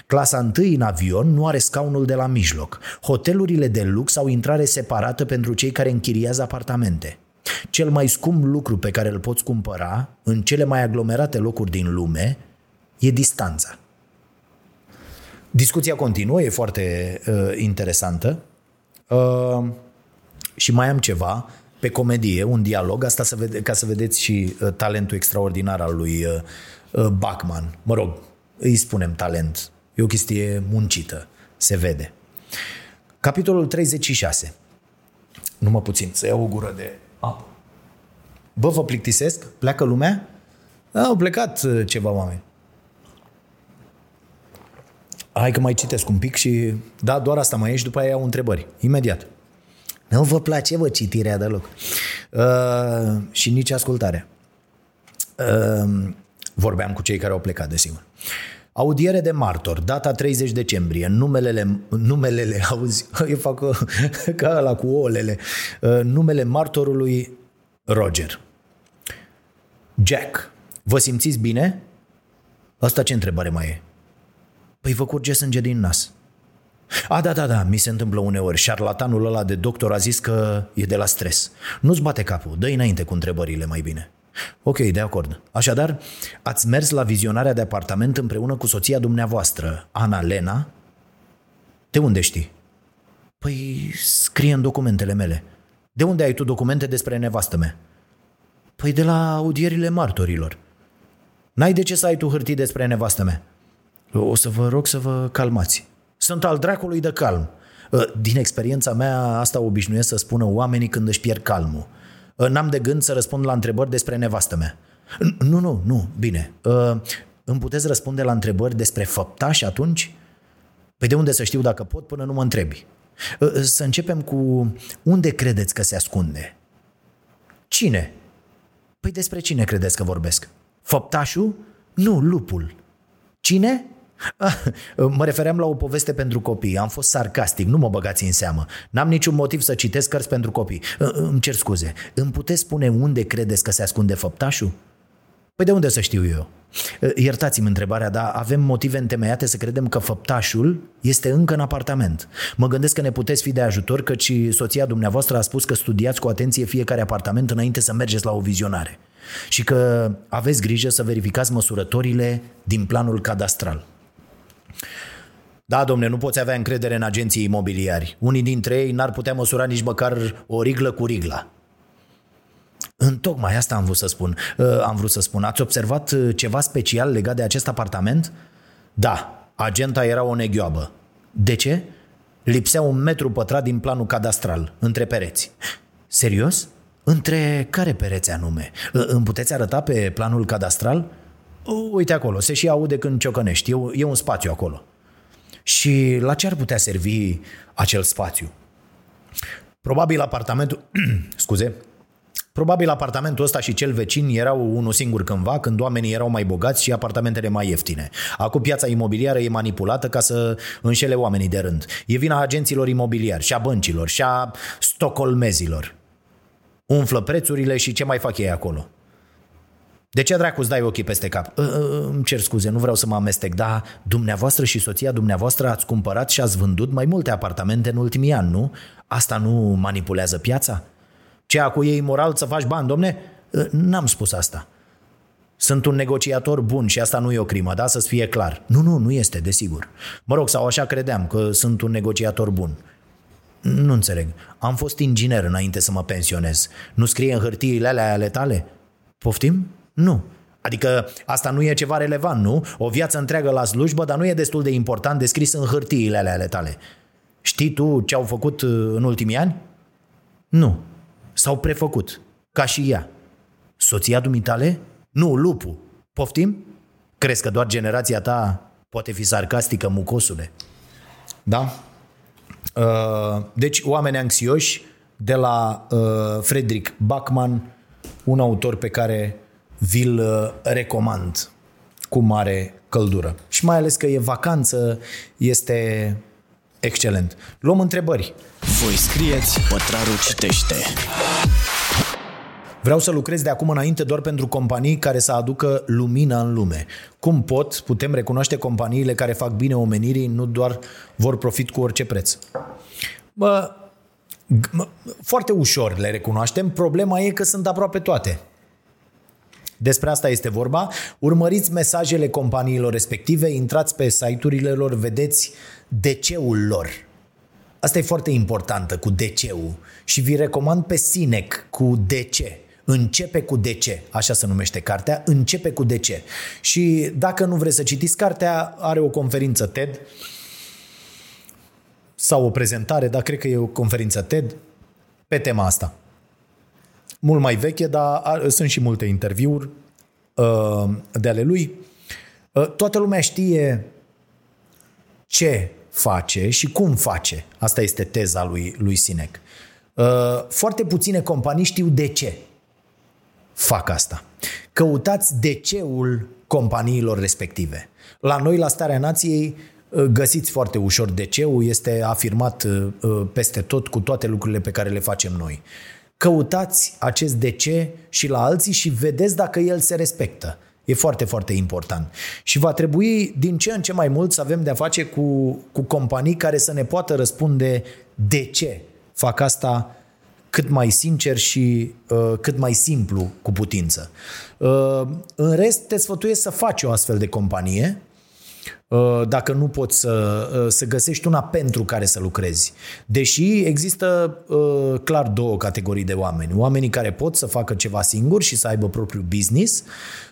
Clasa întâi în avion nu are scaunul de la mijloc. Hotelurile de lux au intrare separată pentru cei care închiriază apartamente. Cel mai scump lucru pe care îl poți cumpăra în cele mai aglomerate locuri din lume e distanța. Discuția continuă, e foarte uh, interesantă. Uh, și mai am ceva pe comedie, un dialog, asta să vede, ca să vedeți și uh, talentul extraordinar al lui uh, uh, Bachman. Mă rog, îi spunem talent. E o chestie muncită, se vede. Capitolul 36. Numai puțin, să iau o gură de apă. Bă, vă plictisesc? Pleacă lumea? Au plecat uh, ceva oameni. Hai că mai citesc un pic și... Da, doar asta mai ești, după aia iau întrebări. Imediat. Nu vă place, vă, citirea deloc. Uh, și nici ascultarea. Uh, vorbeam cu cei care au plecat, desigur. Audiere de martor, data 30 decembrie, numelele, numelele auzi, eu fac ca ăla cu olele, uh, numele martorului Roger. Jack, vă simțiți bine? Asta ce întrebare mai e? Păi vă curge sânge din nas. A, da, da, da, mi se întâmplă uneori. Șarlatanul ăla de doctor a zis că e de la stres. Nu-ți bate capul, dă înainte cu întrebările mai bine. Ok, de acord. Așadar, ați mers la vizionarea de apartament împreună cu soția dumneavoastră, Ana Lena? De unde știi? Păi scrie în documentele mele. De unde ai tu documente despre nevastă mea? Păi de la audierile martorilor. N-ai de ce să ai tu hârtii despre nevastă mea. O să vă rog să vă calmați. Sunt al dracului de calm. Ă, din experiența mea, asta obișnuiesc să spună oamenii când își pierd calmul. Ă, n-am de gând să răspund la întrebări despre nevastă mea. Nu, nu, nu, bine. Ă, îmi puteți răspunde la întrebări despre făptași atunci? Păi de unde să știu dacă pot până nu mă întrebi? Să începem cu unde credeți că se ascunde? Cine? Păi despre cine credeți că vorbesc? Făptașul? Nu, lupul. Cine? Mă refeream la o poveste pentru copii. Am fost sarcastic, nu mă băgați în seamă. N-am niciun motiv să citesc cărți pentru copii. Îmi cer scuze. Îmi puteți spune unde credeți că se ascunde făptașul? Păi de unde să știu eu? Iertați-mi întrebarea, dar avem motive întemeiate să credem că făptașul este încă în apartament. Mă gândesc că ne puteți fi de ajutor, căci soția dumneavoastră a spus că studiați cu atenție fiecare apartament înainte să mergeți la o vizionare și că aveți grijă să verificați măsurătorile din planul cadastral. Da, domne, nu poți avea încredere în agenții imobiliari. Unii dintre ei n-ar putea măsura nici măcar o riglă cu rigla. În tocmai asta am vrut să spun. Uh, am vrut să spun. Ați observat uh, ceva special legat de acest apartament? Da, agenta era o neghioabă. De ce? Lipsea un metru pătrat din planul cadastral, între pereți. Serios? Între care pereți anume? Uh, îmi puteți arăta pe planul cadastral? Uite acolo, se și aude când ciocănești. E, e un spațiu acolo. Și la ce ar putea servi acel spațiu? Probabil apartamentul... scuze, Probabil apartamentul ăsta și cel vecin erau unul singur cândva, când oamenii erau mai bogați și apartamentele mai ieftine. Acum piața imobiliară e manipulată ca să înșele oamenii de rând. E vina agenților imobiliari și a băncilor și a stocolmezilor. Umflă prețurile și ce mai fac ei acolo. De ce dracu îți dai ochii peste cap? Uh, îmi cer scuze, nu vreau să mă amestec, dar dumneavoastră și soția dumneavoastră ați cumpărat și ați vândut mai multe apartamente în ultimii ani, nu? Asta nu manipulează piața? Ce cu ei moral să faci bani, domne? Ă, n-am spus asta. Sunt un negociator bun și asta nu e o crimă, da? Să-ți fie clar. Nu, nu, nu este, desigur. Mă rog, sau așa credeam, că sunt un negociator bun. Nu înțeleg. Am fost inginer înainte să mă pensionez. Nu scrie în hârtiile alea ale tale? Poftim? Nu. Adică asta nu e ceva relevant, nu? O viață întreagă la slujbă, dar nu e destul de important de scris în hârtiile alea ale tale. Știi tu ce au făcut ă, în ultimii ani? Nu. S-au prefăcut, ca și ea. Soția dumitale? Nu, lupul. Poftim? Crezi că doar generația ta poate fi sarcastică, mucosule? Da? Uh, deci, oameni anxioși de la uh, Frederick Bachmann, un autor pe care vi-l uh, recomand cu mare căldură. Și mai ales că e vacanță, este excelent. Luăm întrebări. Voi scrieți, pătrarul citește. Vreau să lucrez de acum înainte doar pentru companii care să aducă lumină în lume. Cum pot, putem recunoaște companiile care fac bine omenirii, nu doar vor profit cu orice preț. Bă, foarte ușor le recunoaștem, problema e că sunt aproape toate. Despre asta este vorba. Urmăriți mesajele companiilor respective, intrați pe site-urile lor, vedeți DC-ul lor. Asta e foarte importantă cu DC-ul și vi recomand pe Sinec cu DC. Începe cu DC, așa se numește cartea, începe cu DC. Și dacă nu vreți să citiți cartea, are o conferință TED sau o prezentare, dar cred că e o conferință TED pe tema asta. Mult mai veche, dar sunt și multe interviuri uh, de ale lui. Uh, toată lumea știe ce face și cum face. Asta este teza lui, lui Sinec. Uh, foarte puține companii știu de ce fac asta. Căutați de ceul companiilor respective. La noi, la Starea Nației, uh, găsiți foarte ușor de ceul, este afirmat uh, peste tot cu toate lucrurile pe care le facem noi. Căutați acest de ce și la alții și vedeți dacă el se respectă. E foarte, foarte important. Și va trebui din ce în ce mai mult să avem de-a face cu, cu companii care să ne poată răspunde de ce fac asta cât mai sincer și uh, cât mai simplu cu putință. Uh, în rest, te sfătuiesc să faci o astfel de companie, uh, dacă nu poți să, uh, să găsești una pentru care să lucrezi. Deși există uh, clar două categorii de oameni. Oamenii care pot să facă ceva singuri și să aibă propriul business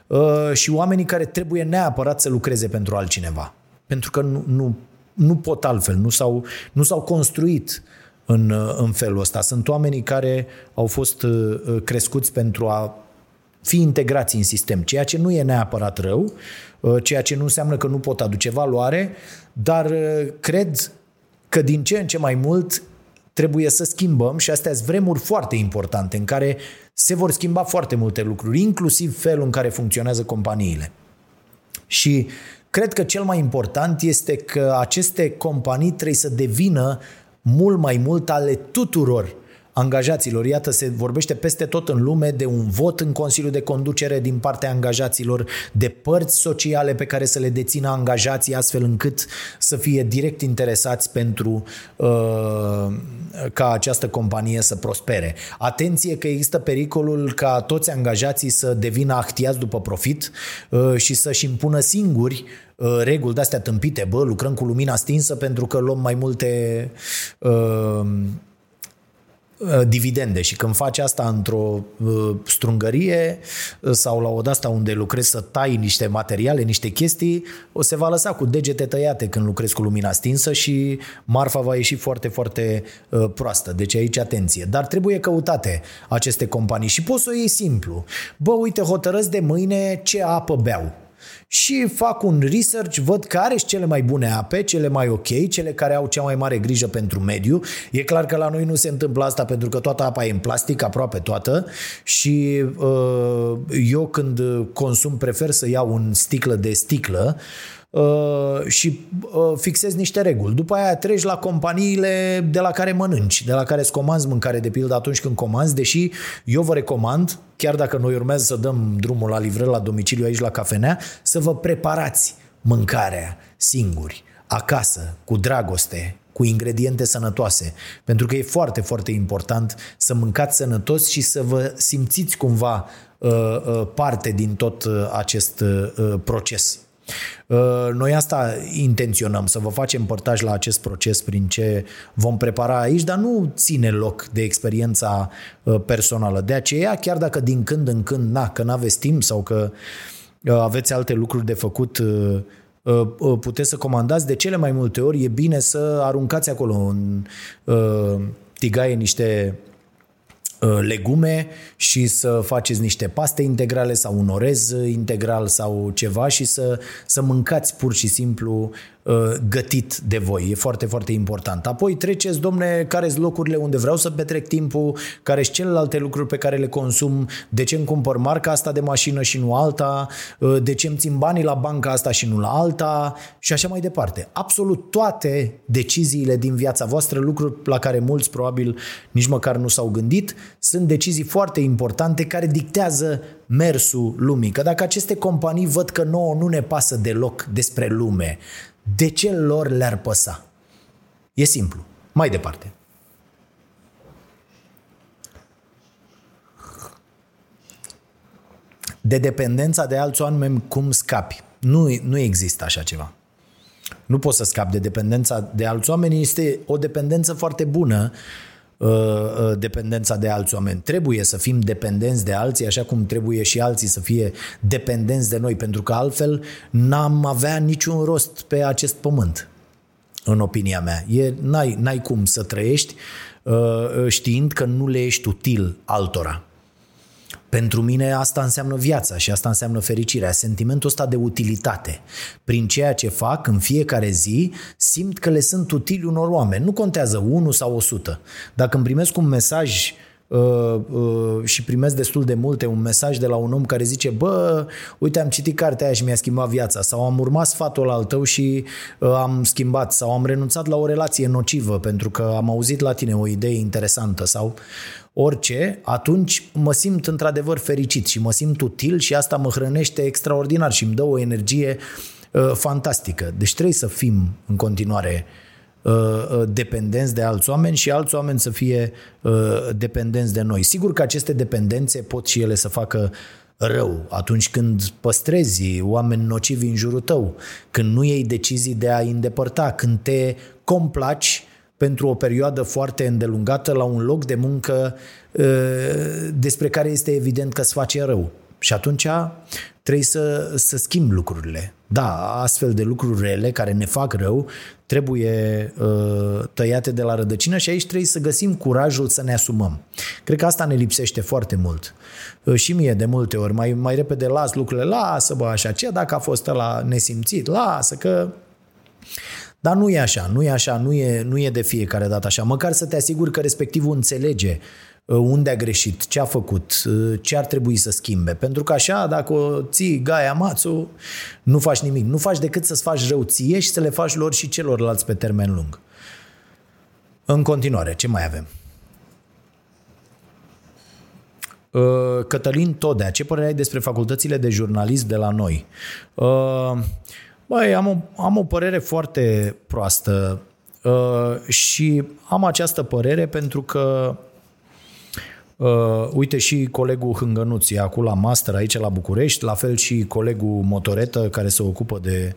Uh, și oamenii care trebuie neapărat să lucreze pentru altcineva. Pentru că nu, nu, nu pot altfel, nu s-au, nu s-au construit în, uh, în felul ăsta. Sunt oamenii care au fost uh, crescuți pentru a fi integrați în sistem, ceea ce nu e neapărat rău, ceea ce nu înseamnă că nu pot aduce valoare, dar cred că din ce în ce mai mult trebuie să schimbăm și astea sunt vremuri foarte importante în care se vor schimba foarte multe lucruri, inclusiv felul în care funcționează companiile. Și cred că cel mai important este că aceste companii trebuie să devină mult mai mult ale tuturor angajaților. Iată, se vorbește peste tot în lume de un vot în Consiliul de Conducere din partea angajaților, de părți sociale pe care să le dețină angajații astfel încât să fie direct interesați pentru uh, ca această companie să prospere. Atenție că există pericolul ca toți angajații să devină ahtiați după profit uh, și să-și impună singuri uh, reguli de-astea tâmpite, bă, lucrăm cu lumina stinsă pentru că luăm mai multe uh, Uh, dividende și când faci asta într-o uh, strungărie uh, sau la o asta unde lucrezi să tai niște materiale, niște chestii, o se va lăsa cu degete tăiate când lucrezi cu lumina stinsă și marfa va ieși foarte, foarte proastă. Deci aici atenție. Dar trebuie căutate aceste companii și poți să o iei simplu. Bă, uite, hotărăți de mâine ce apă beau și fac un research, văd care sunt cele mai bune ape, cele mai ok, cele care au cea mai mare grijă pentru mediu. E clar că la noi nu se întâmplă asta pentru că toată apa e în plastic, aproape toată și uh, eu când consum prefer să iau un sticlă de sticlă Uh, și uh, fixezi niște reguli. După aia treci la companiile de la care mănânci, de la care îți comanzi mâncare, de pildă atunci când comanzi, deși eu vă recomand, chiar dacă noi urmează să dăm drumul la livrări la domiciliu aici la cafenea, să vă preparați mâncarea singuri, acasă, cu dragoste, cu ingrediente sănătoase. Pentru că e foarte, foarte important să mâncați sănătos și să vă simțiți cumva uh, uh, parte din tot uh, acest uh, proces. Uh, noi asta intenționăm, să vă facem părtaș la acest proces prin ce vom prepara aici, dar nu ține loc de experiența uh, personală. De aceea, chiar dacă din când în când, na, că n-aveți timp sau că uh, aveți alte lucruri de făcut, puteți să comandați, de cele mai multe ori e bine să aruncați acolo în tigaie niște Uh, legume și să faceți niște paste integrale sau un orez integral sau ceva și să, să mâncați pur și simplu Uh, gătit de voi. E foarte, foarte important. Apoi treceți, domne, care sunt locurile unde vreau să petrec timpul, care sunt celelalte lucruri pe care le consum, de ce îmi cumpăr marca asta de mașină și nu alta, uh, de ce îmi țin banii la banca asta și nu la alta și așa mai departe. Absolut toate deciziile din viața voastră, lucruri la care mulți probabil nici măcar nu s-au gândit, sunt decizii foarte importante care dictează mersul lumii. Că dacă aceste companii văd că nouă nu ne pasă deloc despre lume, de ce lor le-ar păsa? E simplu. Mai departe. De dependența de alți oameni, cum scapi? Nu, nu există așa ceva. Nu poți să scapi de dependența de alți oameni. Este o dependență foarte bună uh, uh, dependența de alți oameni. Trebuie să fim dependenți de alții, așa cum trebuie și alții să fie dependenți de noi, pentru că altfel n-am avea niciun rost pe acest pământ, în opinia mea. E, n-ai, n-ai cum să trăiești uh, știind că nu le ești util altora. Pentru mine asta înseamnă viața și asta înseamnă fericirea, sentimentul ăsta de utilitate. Prin ceea ce fac în fiecare zi, simt că le sunt utili unor oameni. Nu contează unul sau o sută. Dacă îmi primesc un mesaj uh, uh, și primesc destul de multe un mesaj de la un om care zice bă, uite am citit cartea aia și mi-a schimbat viața. Sau am urmat sfatul al tău și uh, am schimbat. Sau am renunțat la o relație nocivă pentru că am auzit la tine o idee interesantă. Sau orice, atunci mă simt într-adevăr fericit și mă simt util și asta mă hrănește extraordinar și îmi dă o energie uh, fantastică. Deci trebuie să fim în continuare uh, uh, dependenți de alți oameni și alți oameni să fie uh, dependenți de noi. Sigur că aceste dependențe pot și ele să facă rău atunci când păstrezi oameni nocivi în jurul tău, când nu iei decizii de a îndepărta, când te complaci pentru o perioadă foarte îndelungată la un loc de muncă ă, despre care este evident că îți face rău. Și atunci trebuie să, să schimbi lucrurile. Da, astfel de lucruri rele care ne fac rău trebuie uh, tăiate de la rădăcină și aici trebuie să găsim curajul să ne asumăm. Cred că asta ne lipsește foarte mult. Uh, și mie de multe ori, mai, mai repede las lucrurile, lasă bă așa, ce dacă a fost la nesimțit, lasă că dar nu e așa, nu e așa, nu e, nu e de fiecare dată așa. Măcar să te asiguri că respectivul înțelege uh, unde a greșit, ce a făcut, uh, ce ar trebui să schimbe. Pentru că așa, dacă o ții gaia mațu, nu faci nimic. Nu faci decât să-ți faci rău ție și să le faci lor și celorlalți pe termen lung. În continuare, ce mai avem? Cătălin Todea, ce părere ai despre facultățile de jurnalism de la noi? Băi, am o, am o părere foarte proastă și am această părere pentru că Uh, uite și colegul Hângănuț e acum la master aici la București, la fel și colegul Motoretă care se ocupă de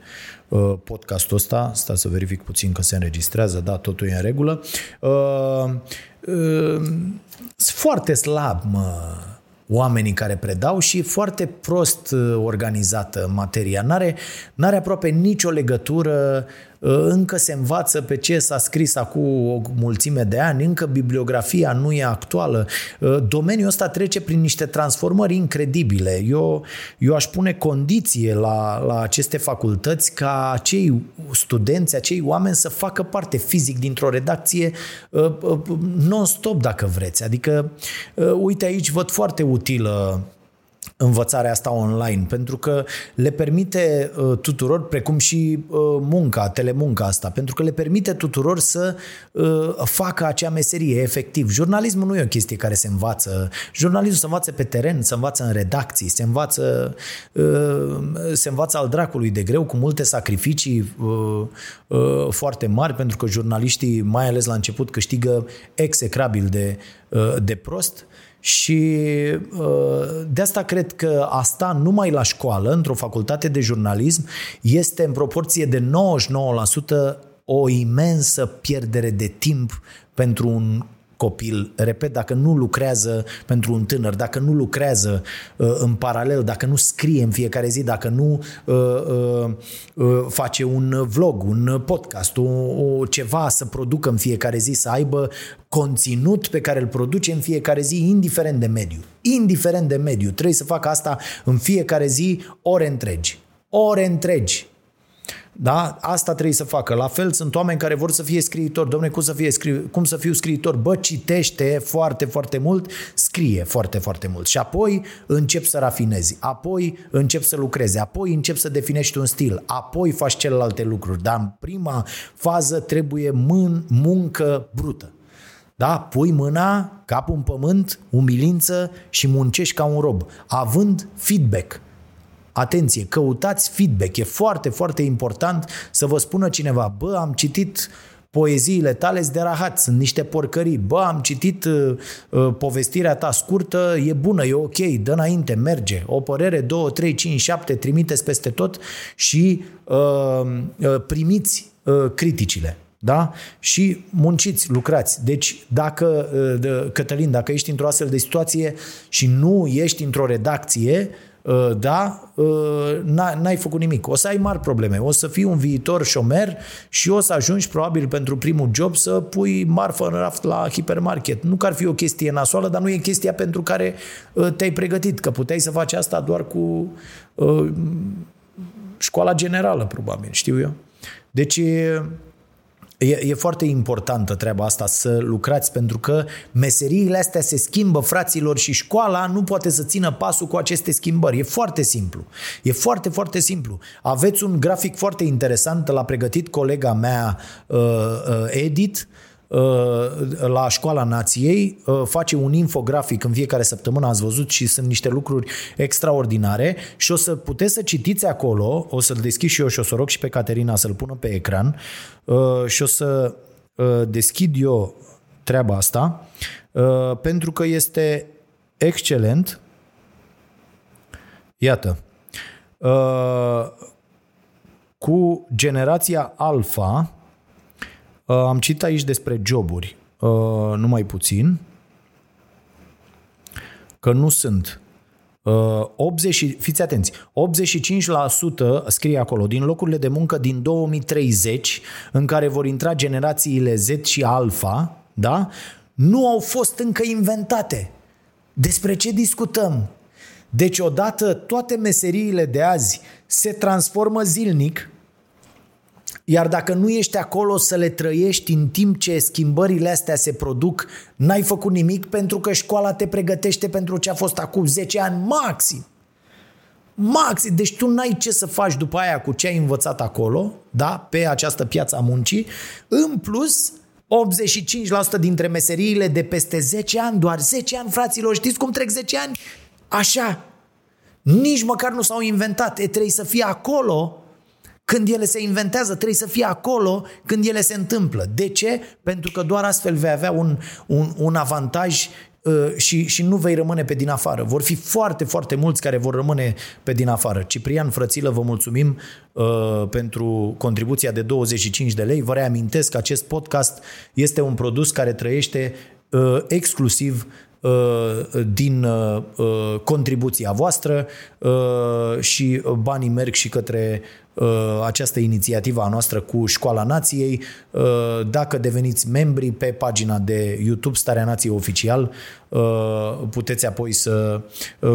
uh, podcastul ăsta. Sta să verific puțin că se înregistrează, da, totul e în regulă. Uh, uh, sunt foarte slab, mă, oamenii care predau și foarte prost uh, organizată materia. N-are, n-are aproape nicio legătură Ă, încă se învață pe ce s-a scris acum o mulțime de ani, încă bibliografia nu e actuală. Ă, domeniul ăsta trece prin niște transformări incredibile. Eu, eu aș pune condiție la, la aceste facultăți ca acei studenți, acei oameni să facă parte fizic dintr-o redacție ă, non-stop, dacă vreți. Adică, uite aici, văd foarte utilă învățarea asta online, pentru că le permite uh, tuturor, precum și uh, munca, telemunca asta, pentru că le permite tuturor să uh, facă acea meserie, efectiv. Jurnalismul nu e o chestie care se învață. Jurnalismul se învață pe teren, se învață în redacții, se învață, uh, se învață al dracului de greu, cu multe sacrificii uh, uh, foarte mari, pentru că jurnaliștii, mai ales la început, câștigă execrabil de, uh, de prost. Uh, și uh, de asta cred că asta numai la școală, într-o facultate de jurnalism, este în proporție de 99% o imensă pierdere de timp pentru un copil, repet, dacă nu lucrează pentru un tânăr, dacă nu lucrează uh, în paralel, dacă nu scrie în fiecare zi, dacă nu uh, uh, uh, face un vlog, un podcast, o, o, ceva să producă în fiecare zi, să aibă conținut pe care îl produce în fiecare zi, indiferent de mediu. Indiferent de mediu. Trebuie să facă asta în fiecare zi ore întregi. Ore întregi. Da? Asta trebuie să facă. La fel sunt oameni care vor să fie scriitori. Domne, cum să, fie scri... cum să fiu scriitor? Bă, citește foarte, foarte mult, scrie foarte, foarte mult. Și apoi încep să rafinezi, apoi încep să lucrezi, apoi încep să definești un stil, apoi faci celelalte lucruri. Dar în prima fază trebuie mân, muncă brută. Da? Pui mâna, capul în pământ, umilință și muncești ca un rob, având feedback. Atenție, căutați feedback. E foarte, foarte important să vă spună cineva, bă, am citit poeziile tale de rahat, sunt niște porcării. Bă, am citit uh, uh, povestirea ta scurtă, e bună, e ok, dă înainte, merge. O părere, două, trei, cinci, șapte, trimiteți peste tot și uh, uh, primiți uh, criticile. Da? Și munciți, lucrați. Deci, dacă, uh, Cătălin, dacă ești într-o astfel de situație și nu ești într-o redacție, Uh, da, uh, n-ai făcut nimic. O să ai mari probleme. O să fii un viitor șomer și o să ajungi probabil pentru primul job să pui marfă în raft la hipermarket. Nu că ar fi o chestie nasoală, dar nu e chestia pentru care uh, te-ai pregătit, că puteai să faci asta doar cu școala generală, probabil, știu eu. Deci E, e foarte importantă treaba asta să lucrați pentru că meseriile astea se schimbă, fraților, și școala nu poate să țină pasul cu aceste schimbări. E foarte simplu. E foarte, foarte simplu. Aveți un grafic foarte interesant, l-a pregătit colega mea uh, uh, Edith, Uh, la Școala Nației, uh, face un infografic în fiecare săptămână, ați văzut și sunt niște lucruri extraordinare și o să puteți să citiți acolo, o să-l deschid și eu și o să rog și pe Caterina să-l pună pe ecran uh, și o să deschid eu treaba asta pentru că este excelent. Iată, cu generația alfa, Uh, am citit aici despre joburi, uh, numai puțin, că nu sunt 80, uh, fiți atenți, 85% scrie acolo din locurile de muncă din 2030 în care vor intra generațiile Z și Alpha, da? Nu au fost încă inventate. Despre ce discutăm? Deci odată toate meseriile de azi se transformă zilnic iar dacă nu ești acolo să le trăiești în timp ce schimbările astea se produc, n-ai făcut nimic pentru că școala te pregătește pentru ce a fost acum 10 ani maxim. Maxim. Deci tu n-ai ce să faci după aia cu ce ai învățat acolo, da, pe această piață a muncii. În plus, 85% dintre meseriile de peste 10 ani, doar 10 ani, fraților, știți cum trec 10 ani? Așa. Nici măcar nu s-au inventat. E, trebuie să fie acolo când ele se inventează, trebuie să fie acolo când ele se întâmplă. De ce? Pentru că doar astfel vei avea un, un, un avantaj uh, și, și nu vei rămâne pe din afară. Vor fi foarte, foarte mulți care vor rămâne pe din afară. Ciprian Frățilă, vă mulțumim uh, pentru contribuția de 25 de lei. Vă reamintesc că acest podcast este un produs care trăiește uh, exclusiv uh, din uh, uh, contribuția voastră și banii merg și către Uh, această inițiativă a noastră cu Școala Nației. Uh, dacă deveniți membri pe pagina de YouTube Starea Nației Oficial, uh, puteți apoi să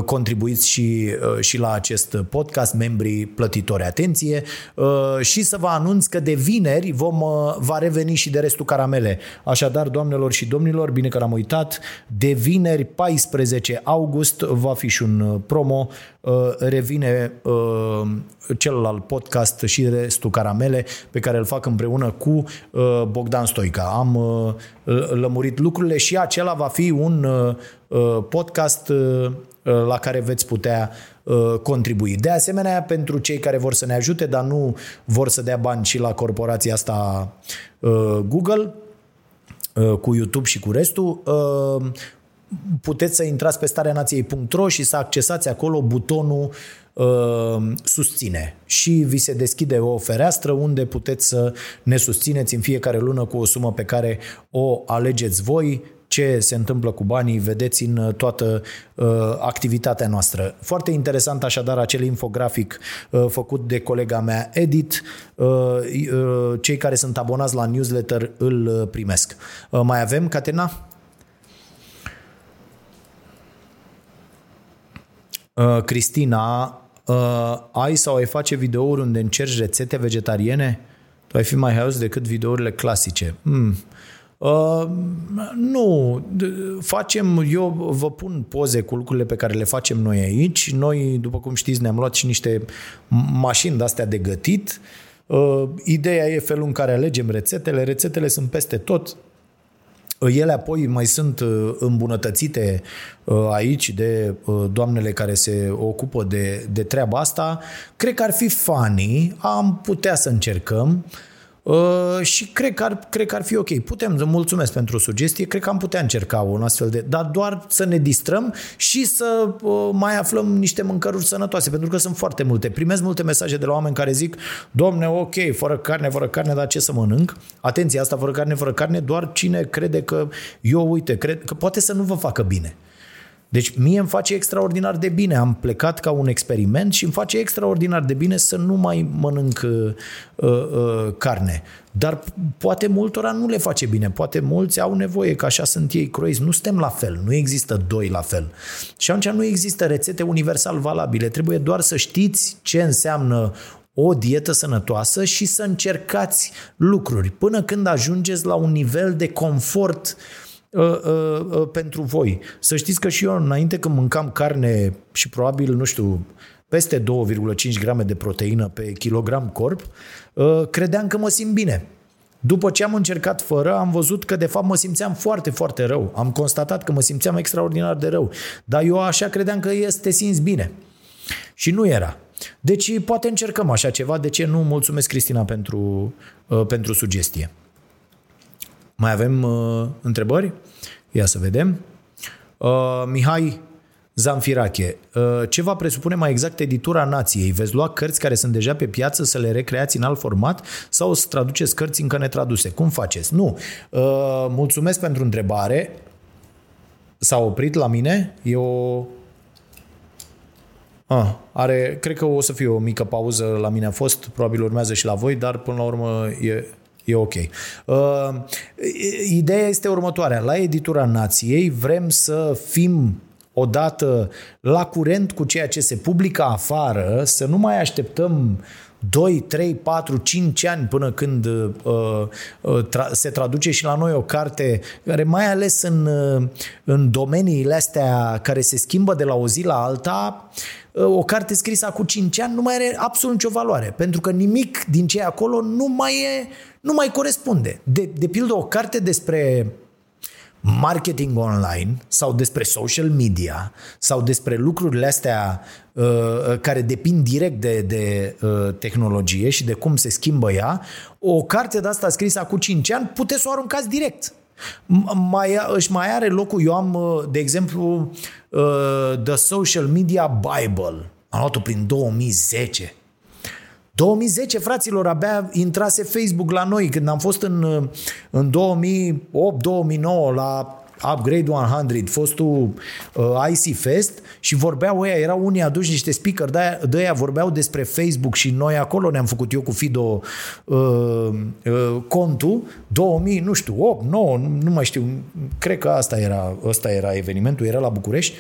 contribuiți și, și la acest podcast, membrii plătitori. Atenție! Și să vă anunț că de vineri vom, va reveni și de restul caramele. Așadar, doamnelor și domnilor, bine că l-am uitat, de vineri 14 august va fi și un promo Uh, revine uh, celălalt podcast și restul caramele pe care îl fac împreună cu uh, Bogdan Stoica. Am lămurit lucrurile și acela va fi un podcast la care veți putea contribui. De asemenea, pentru cei care vor să ne ajute, dar nu vor să dea bani și la corporația asta Google, cu YouTube și cu restul, puteți să intrați pe stareanației.ro și să accesați acolo butonul uh, susține și vi se deschide o fereastră unde puteți să ne susțineți în fiecare lună cu o sumă pe care o alegeți voi, ce se întâmplă cu banii, vedeți în toată uh, activitatea noastră. Foarte interesant așadar acel infografic uh, făcut de colega mea Edit. Uh, uh, cei care sunt abonați la newsletter îl uh, primesc. Uh, mai avem, Catena? Uh, Cristina, uh, ai sau ai face videouri unde încerci rețete vegetariene? Tu ai fi mai haos decât videourile clasice. Mm. Uh, nu, facem, eu vă pun poze cu lucrurile pe care le facem noi aici. Noi, după cum știți, ne-am luat și niște mașini de-astea de gătit. Uh, ideea e felul în care alegem rețetele. Rețetele sunt peste tot. Ele apoi mai sunt uh, îmbunătățite uh, aici de uh, doamnele care se ocupă de, de treaba asta. Cred că ar fi funny, am putea să încercăm. Uh, și cred că, ar, cred că ar fi ok. Putem, mulțumesc pentru sugestie, cred că am putea încerca un astfel de... Dar doar să ne distrăm și să uh, mai aflăm niște mâncăruri sănătoase, pentru că sunt foarte multe. Primez multe mesaje de la oameni care zic, domne, ok, fără carne, fără carne, dar ce să mănânc? Atenție, asta fără carne, fără carne, doar cine crede că eu, uite, cred că poate să nu vă facă bine. Deci mie îmi face extraordinar de bine. Am plecat ca un experiment și îmi face extraordinar de bine să nu mai mănânc uh, uh, carne. Dar poate multora nu le face bine. Poate mulți au nevoie, că așa sunt ei croiți. Nu suntem la fel. Nu există doi la fel. Și atunci nu există rețete universal valabile. Trebuie doar să știți ce înseamnă o dietă sănătoasă și să încercați lucruri până când ajungeți la un nivel de confort uh, uh, uh, uh, pentru voi. Să știți că și eu înainte când mâncam carne și probabil, nu știu, peste 2,5 grame de proteină pe kilogram corp, uh, credeam că mă simt bine. După ce am încercat fără, am văzut că de fapt mă simțeam foarte, foarte rău. Am constatat că mă simțeam extraordinar de rău. Dar eu așa credeam că este simți bine. Și nu era. Deci poate încercăm așa ceva. De ce nu? Mulțumesc, Cristina, pentru, uh, pentru sugestie. Mai avem uh, întrebări? Ia să vedem. Uh, Mihai Zamfirache, uh, ce va presupune mai exact editura nației? Veți lua cărți care sunt deja pe piață să le recreați în alt format sau o să traduceți cărți încă netraduse? Cum faceți? Nu. Uh, mulțumesc pentru întrebare. S-a oprit la mine. E o Ah, are, cred că o să fie o mică pauză la mine a fost, probabil urmează și la voi, dar până la urmă e, E ok. Uh, ideea este următoarea. La editura Nației vrem să fim odată la curent cu ceea ce se publică afară, să nu mai așteptăm 2, 3, 4, 5 ani până când uh, uh, tra- se traduce și la noi o carte care mai ales în, uh, în domeniile astea care se schimbă de la o zi la alta, uh, o carte scrisă cu 5 ani nu mai are absolut nicio valoare, pentru că nimic din ce e acolo nu mai e, nu mai corespunde. De, de pildă, o carte despre marketing online sau despre social media sau despre lucrurile astea uh, care depind direct de, de uh, tehnologie și de cum se schimbă ea, o carte de asta scrisă acum 5 ani puteți să o aruncați direct. Mai, își mai are locul, eu am, uh, de exemplu, uh, The Social Media Bible, am luat-o prin 2010 2010, fraților, abia intrase Facebook la noi. Când am fost în, în 2008-2009 la Upgrade 100, fostul uh, IC Fest și vorbeau ăia, erau unii aduși niște speaker de de aia vorbeau despre Facebook și noi acolo ne-am făcut eu cu Fido uh, uh, contul 2000, nu știu, 8, 9, nu, nu mai știu, cred că asta era, asta era evenimentul, era la București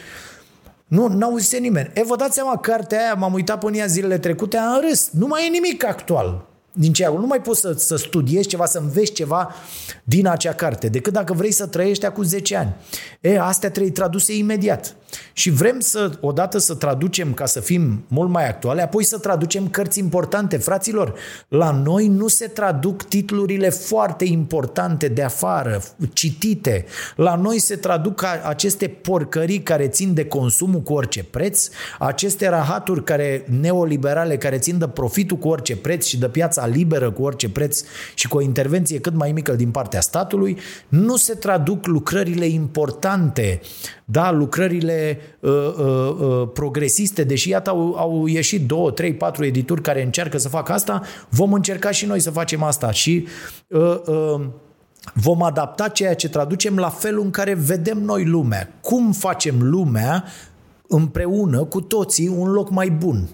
nu, n-auzise nimeni. E, vă dați seama, cartea aia, m-am uitat până ea zilele trecute, am râs. Nu mai e nimic actual din ce Nu mai poți să, să studiezi ceva, să înveți ceva din acea carte, decât dacă vrei să trăiești acum 10 ani. E, astea trebuie traduse imediat. Și vrem să, odată să traducem ca să fim mult mai actuale, apoi să traducem cărți importante. Fraților, la noi nu se traduc titlurile foarte importante de afară, citite. La noi se traduc aceste porcării care țin de consumul cu orice preț, aceste rahaturi care, neoliberale care țin de profitul cu orice preț și de piața liberă cu orice preț și cu o intervenție cât mai mică din partea statului, nu se traduc lucrările importante da, lucrările uh, uh, uh, progresiste, deși iată au, au ieșit două, trei, patru edituri care încearcă să facă asta, vom încerca și noi să facem asta și uh, uh, vom adapta ceea ce traducem la felul în care vedem noi lumea. Cum facem lumea împreună cu toții un loc mai bun.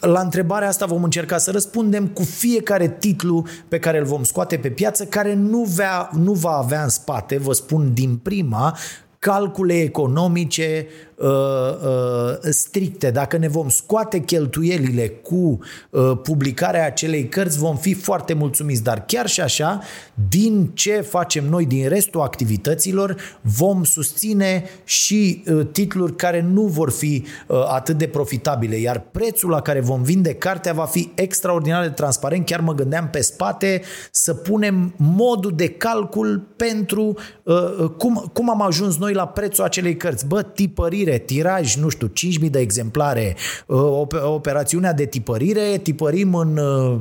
La întrebarea asta vom încerca să răspundem cu fiecare titlu pe care îl vom scoate pe piață, care nu, vea, nu va avea în spate, vă spun din prima, calcule economice uh, uh, stricte. Dacă ne vom scoate cheltuielile cu uh, publicarea acelei cărți, vom fi foarte mulțumiți. Dar chiar și așa, din ce facem noi din restul activităților, vom susține și uh, titluri care nu vor fi uh, atât de profitabile. Iar prețul la care vom vinde cartea va fi extraordinar de transparent. Chiar mă gândeam pe spate să punem modul de calcul pentru uh, uh cum, cum am ajuns noi la prețul acelei cărți. Bă, tipărire tipărire, tiraj, nu știu, 5.000 de exemplare, uh, operațiunea de tipărire, tipărim în, uh, uh,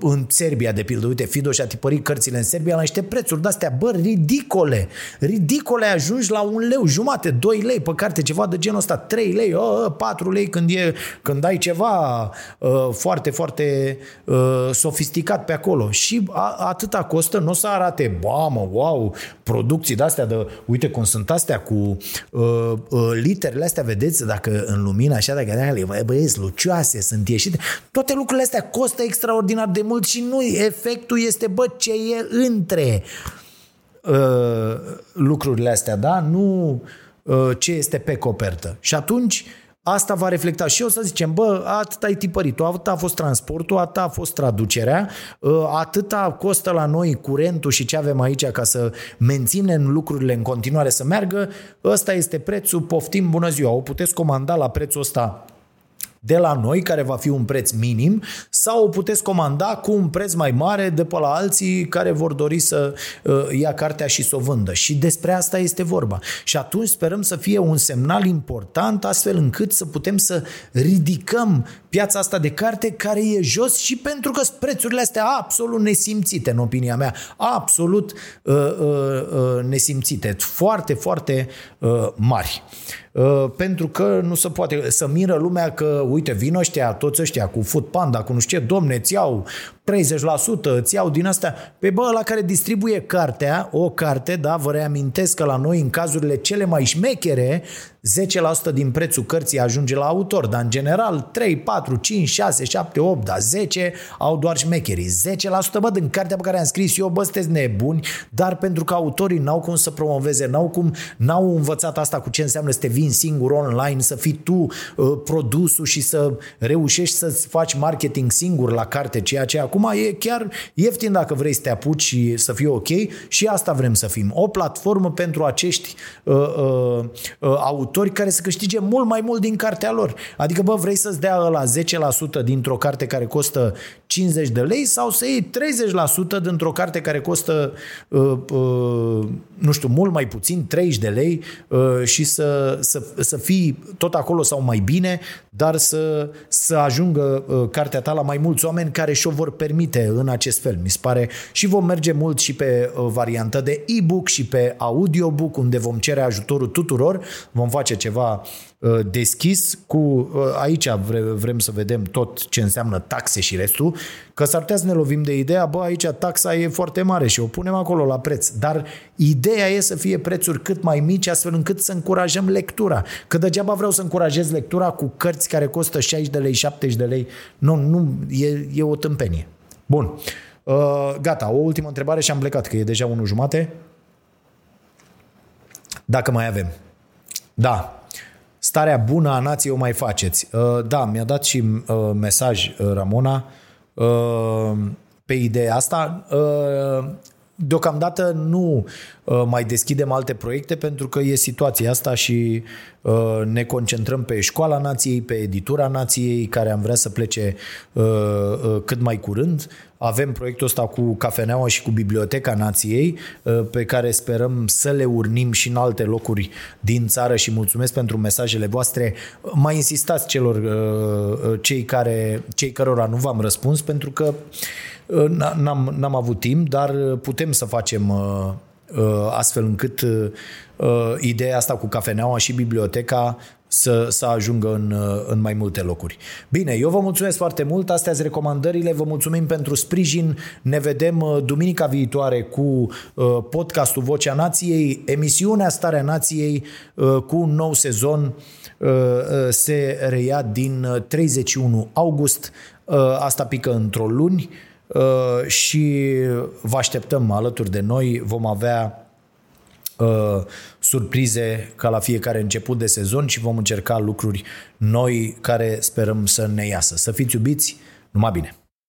în Serbia, de pildă. Uite, Fido și-a tipărit cărțile în Serbia la niște prețuri de-astea, bă, ridicole. Ridicole ajungi la un leu jumate, 2 lei pe carte, ceva de genul ăsta, 3 lei, 4 lei când, e, când ai ceva foarte, foarte sofisticat pe acolo. Și atâta costă, nu o să arate, mamă, wow, producții de-astea de, uite cum sunt astea cu uh, uh, literele astea, vedeți, dacă în lumină așa, dacă le băieți lucioase, sunt ieșite, toate lucrurile astea costă extraordinar de mult și nu, efectul este, bă, ce e între uh, lucrurile astea, da? Nu uh, ce este pe copertă. Și atunci Asta va reflecta și o să zicem, bă, atât ai tipărit atât a fost transportul, atât a fost traducerea, ă, atâta costă la noi curentul și ce avem aici ca să menținem lucrurile în continuare să meargă, ăsta este prețul, poftim, bună ziua, o puteți comanda la prețul ăsta de la noi, care va fi un preț minim, sau o puteți comanda cu un preț mai mare de pe la alții care vor dori să uh, ia cartea și să o vândă. Și despre asta este vorba. Și atunci sperăm să fie un semnal important astfel încât să putem să ridicăm piața asta de carte care e jos și pentru că prețurile astea absolut nesimțite, în opinia mea, absolut uh, uh, uh, nesimțite, foarte, foarte uh, mari. Uh, pentru că nu se poate să miră lumea că, uite, vin ăștia, toți ăștia cu Food Panda, cu nu știu ce, domne, ți iau 30%, îți iau din asta. Pe bă, la care distribuie cartea, o carte, da, vă reamintesc că la noi, în cazurile cele mai șmechere, 10% din prețul cărții ajunge la autor, dar în general 3, 4, 5, 6, 7, 8, dar 10 au doar șmecherii. 10% bă, din cartea pe care am scris eu, bă, sunteți nebuni, dar pentru că autorii n-au cum să promoveze, n-au cum, n-au învățat asta cu ce înseamnă să te vin singur online, să fii tu uh, produsul și să reușești să-ți faci marketing singur la carte, ceea ce acum e chiar ieftin dacă vrei să te apuci și să fie ok și asta vrem să fim. O platformă pentru acești uh, uh, uh, autori care să câștige mult mai mult din cartea lor. Adică, bă, vrei să-ți dea la 10% dintr-o carte care costă 50 de lei sau să iei 30% dintr-o carte care costă, uh, uh, nu știu, mult mai puțin, 30 de lei uh, și să, să, să fii tot acolo sau mai bine, dar să, să ajungă uh, cartea ta la mai mulți oameni care și-o vor permite în acest fel. Mi se pare și vom merge mult și pe uh, variantă de e-book și pe audiobook, unde vom cere ajutorul tuturor. Vom face ceva uh, deschis cu aici vrem să vedem tot ce înseamnă taxe și restul, că s-ar putea să ne lovim de ideea, bă, aici taxa e foarte mare și o punem acolo la preț, dar ideea e să fie prețuri cât mai mici astfel încât să încurajăm lectura. Că degeaba vreau să încurajez lectura cu cărți care costă 60 de lei, 70 de lei. Nu, nu, e, e o tâmpenie. Bun. Uh, gata, o ultimă întrebare și am plecat, că e deja unul jumate. Dacă mai avem. Da. Starea bună a nației o mai faceți. Uh, da, mi-a dat și uh, mesaj uh, Ramona uh, pe ideea asta. Uh, Deocamdată nu uh, mai deschidem alte proiecte pentru că e situația asta și uh, ne concentrăm pe școala nației, pe editura nației, care am vrea să plece uh, cât mai curând. Avem proiectul ăsta cu Cafeneaua și cu Biblioteca Nației, pe care sperăm să le urnim și în alte locuri din țară și mulțumesc pentru mesajele voastre. Mai insistați celor cei, care, cei cărora nu v-am răspuns, pentru că N-am, n-am avut timp, dar putem să facem uh, uh, astfel încât uh, ideea asta cu cafeneaua și biblioteca să, să ajungă în, în mai multe locuri. Bine, eu vă mulțumesc foarte mult, astea sunt recomandările, vă mulțumim pentru sprijin, ne vedem duminica viitoare cu podcastul Vocea Nației, emisiunea Starea Nației cu un nou sezon se reia din 31 august, asta pică într-o luni, Uh, și vă așteptăm alături de noi. Vom avea uh, surprize ca la fiecare început de sezon și vom încerca lucruri noi care sperăm să ne iasă. Să fiți iubiți, numai bine!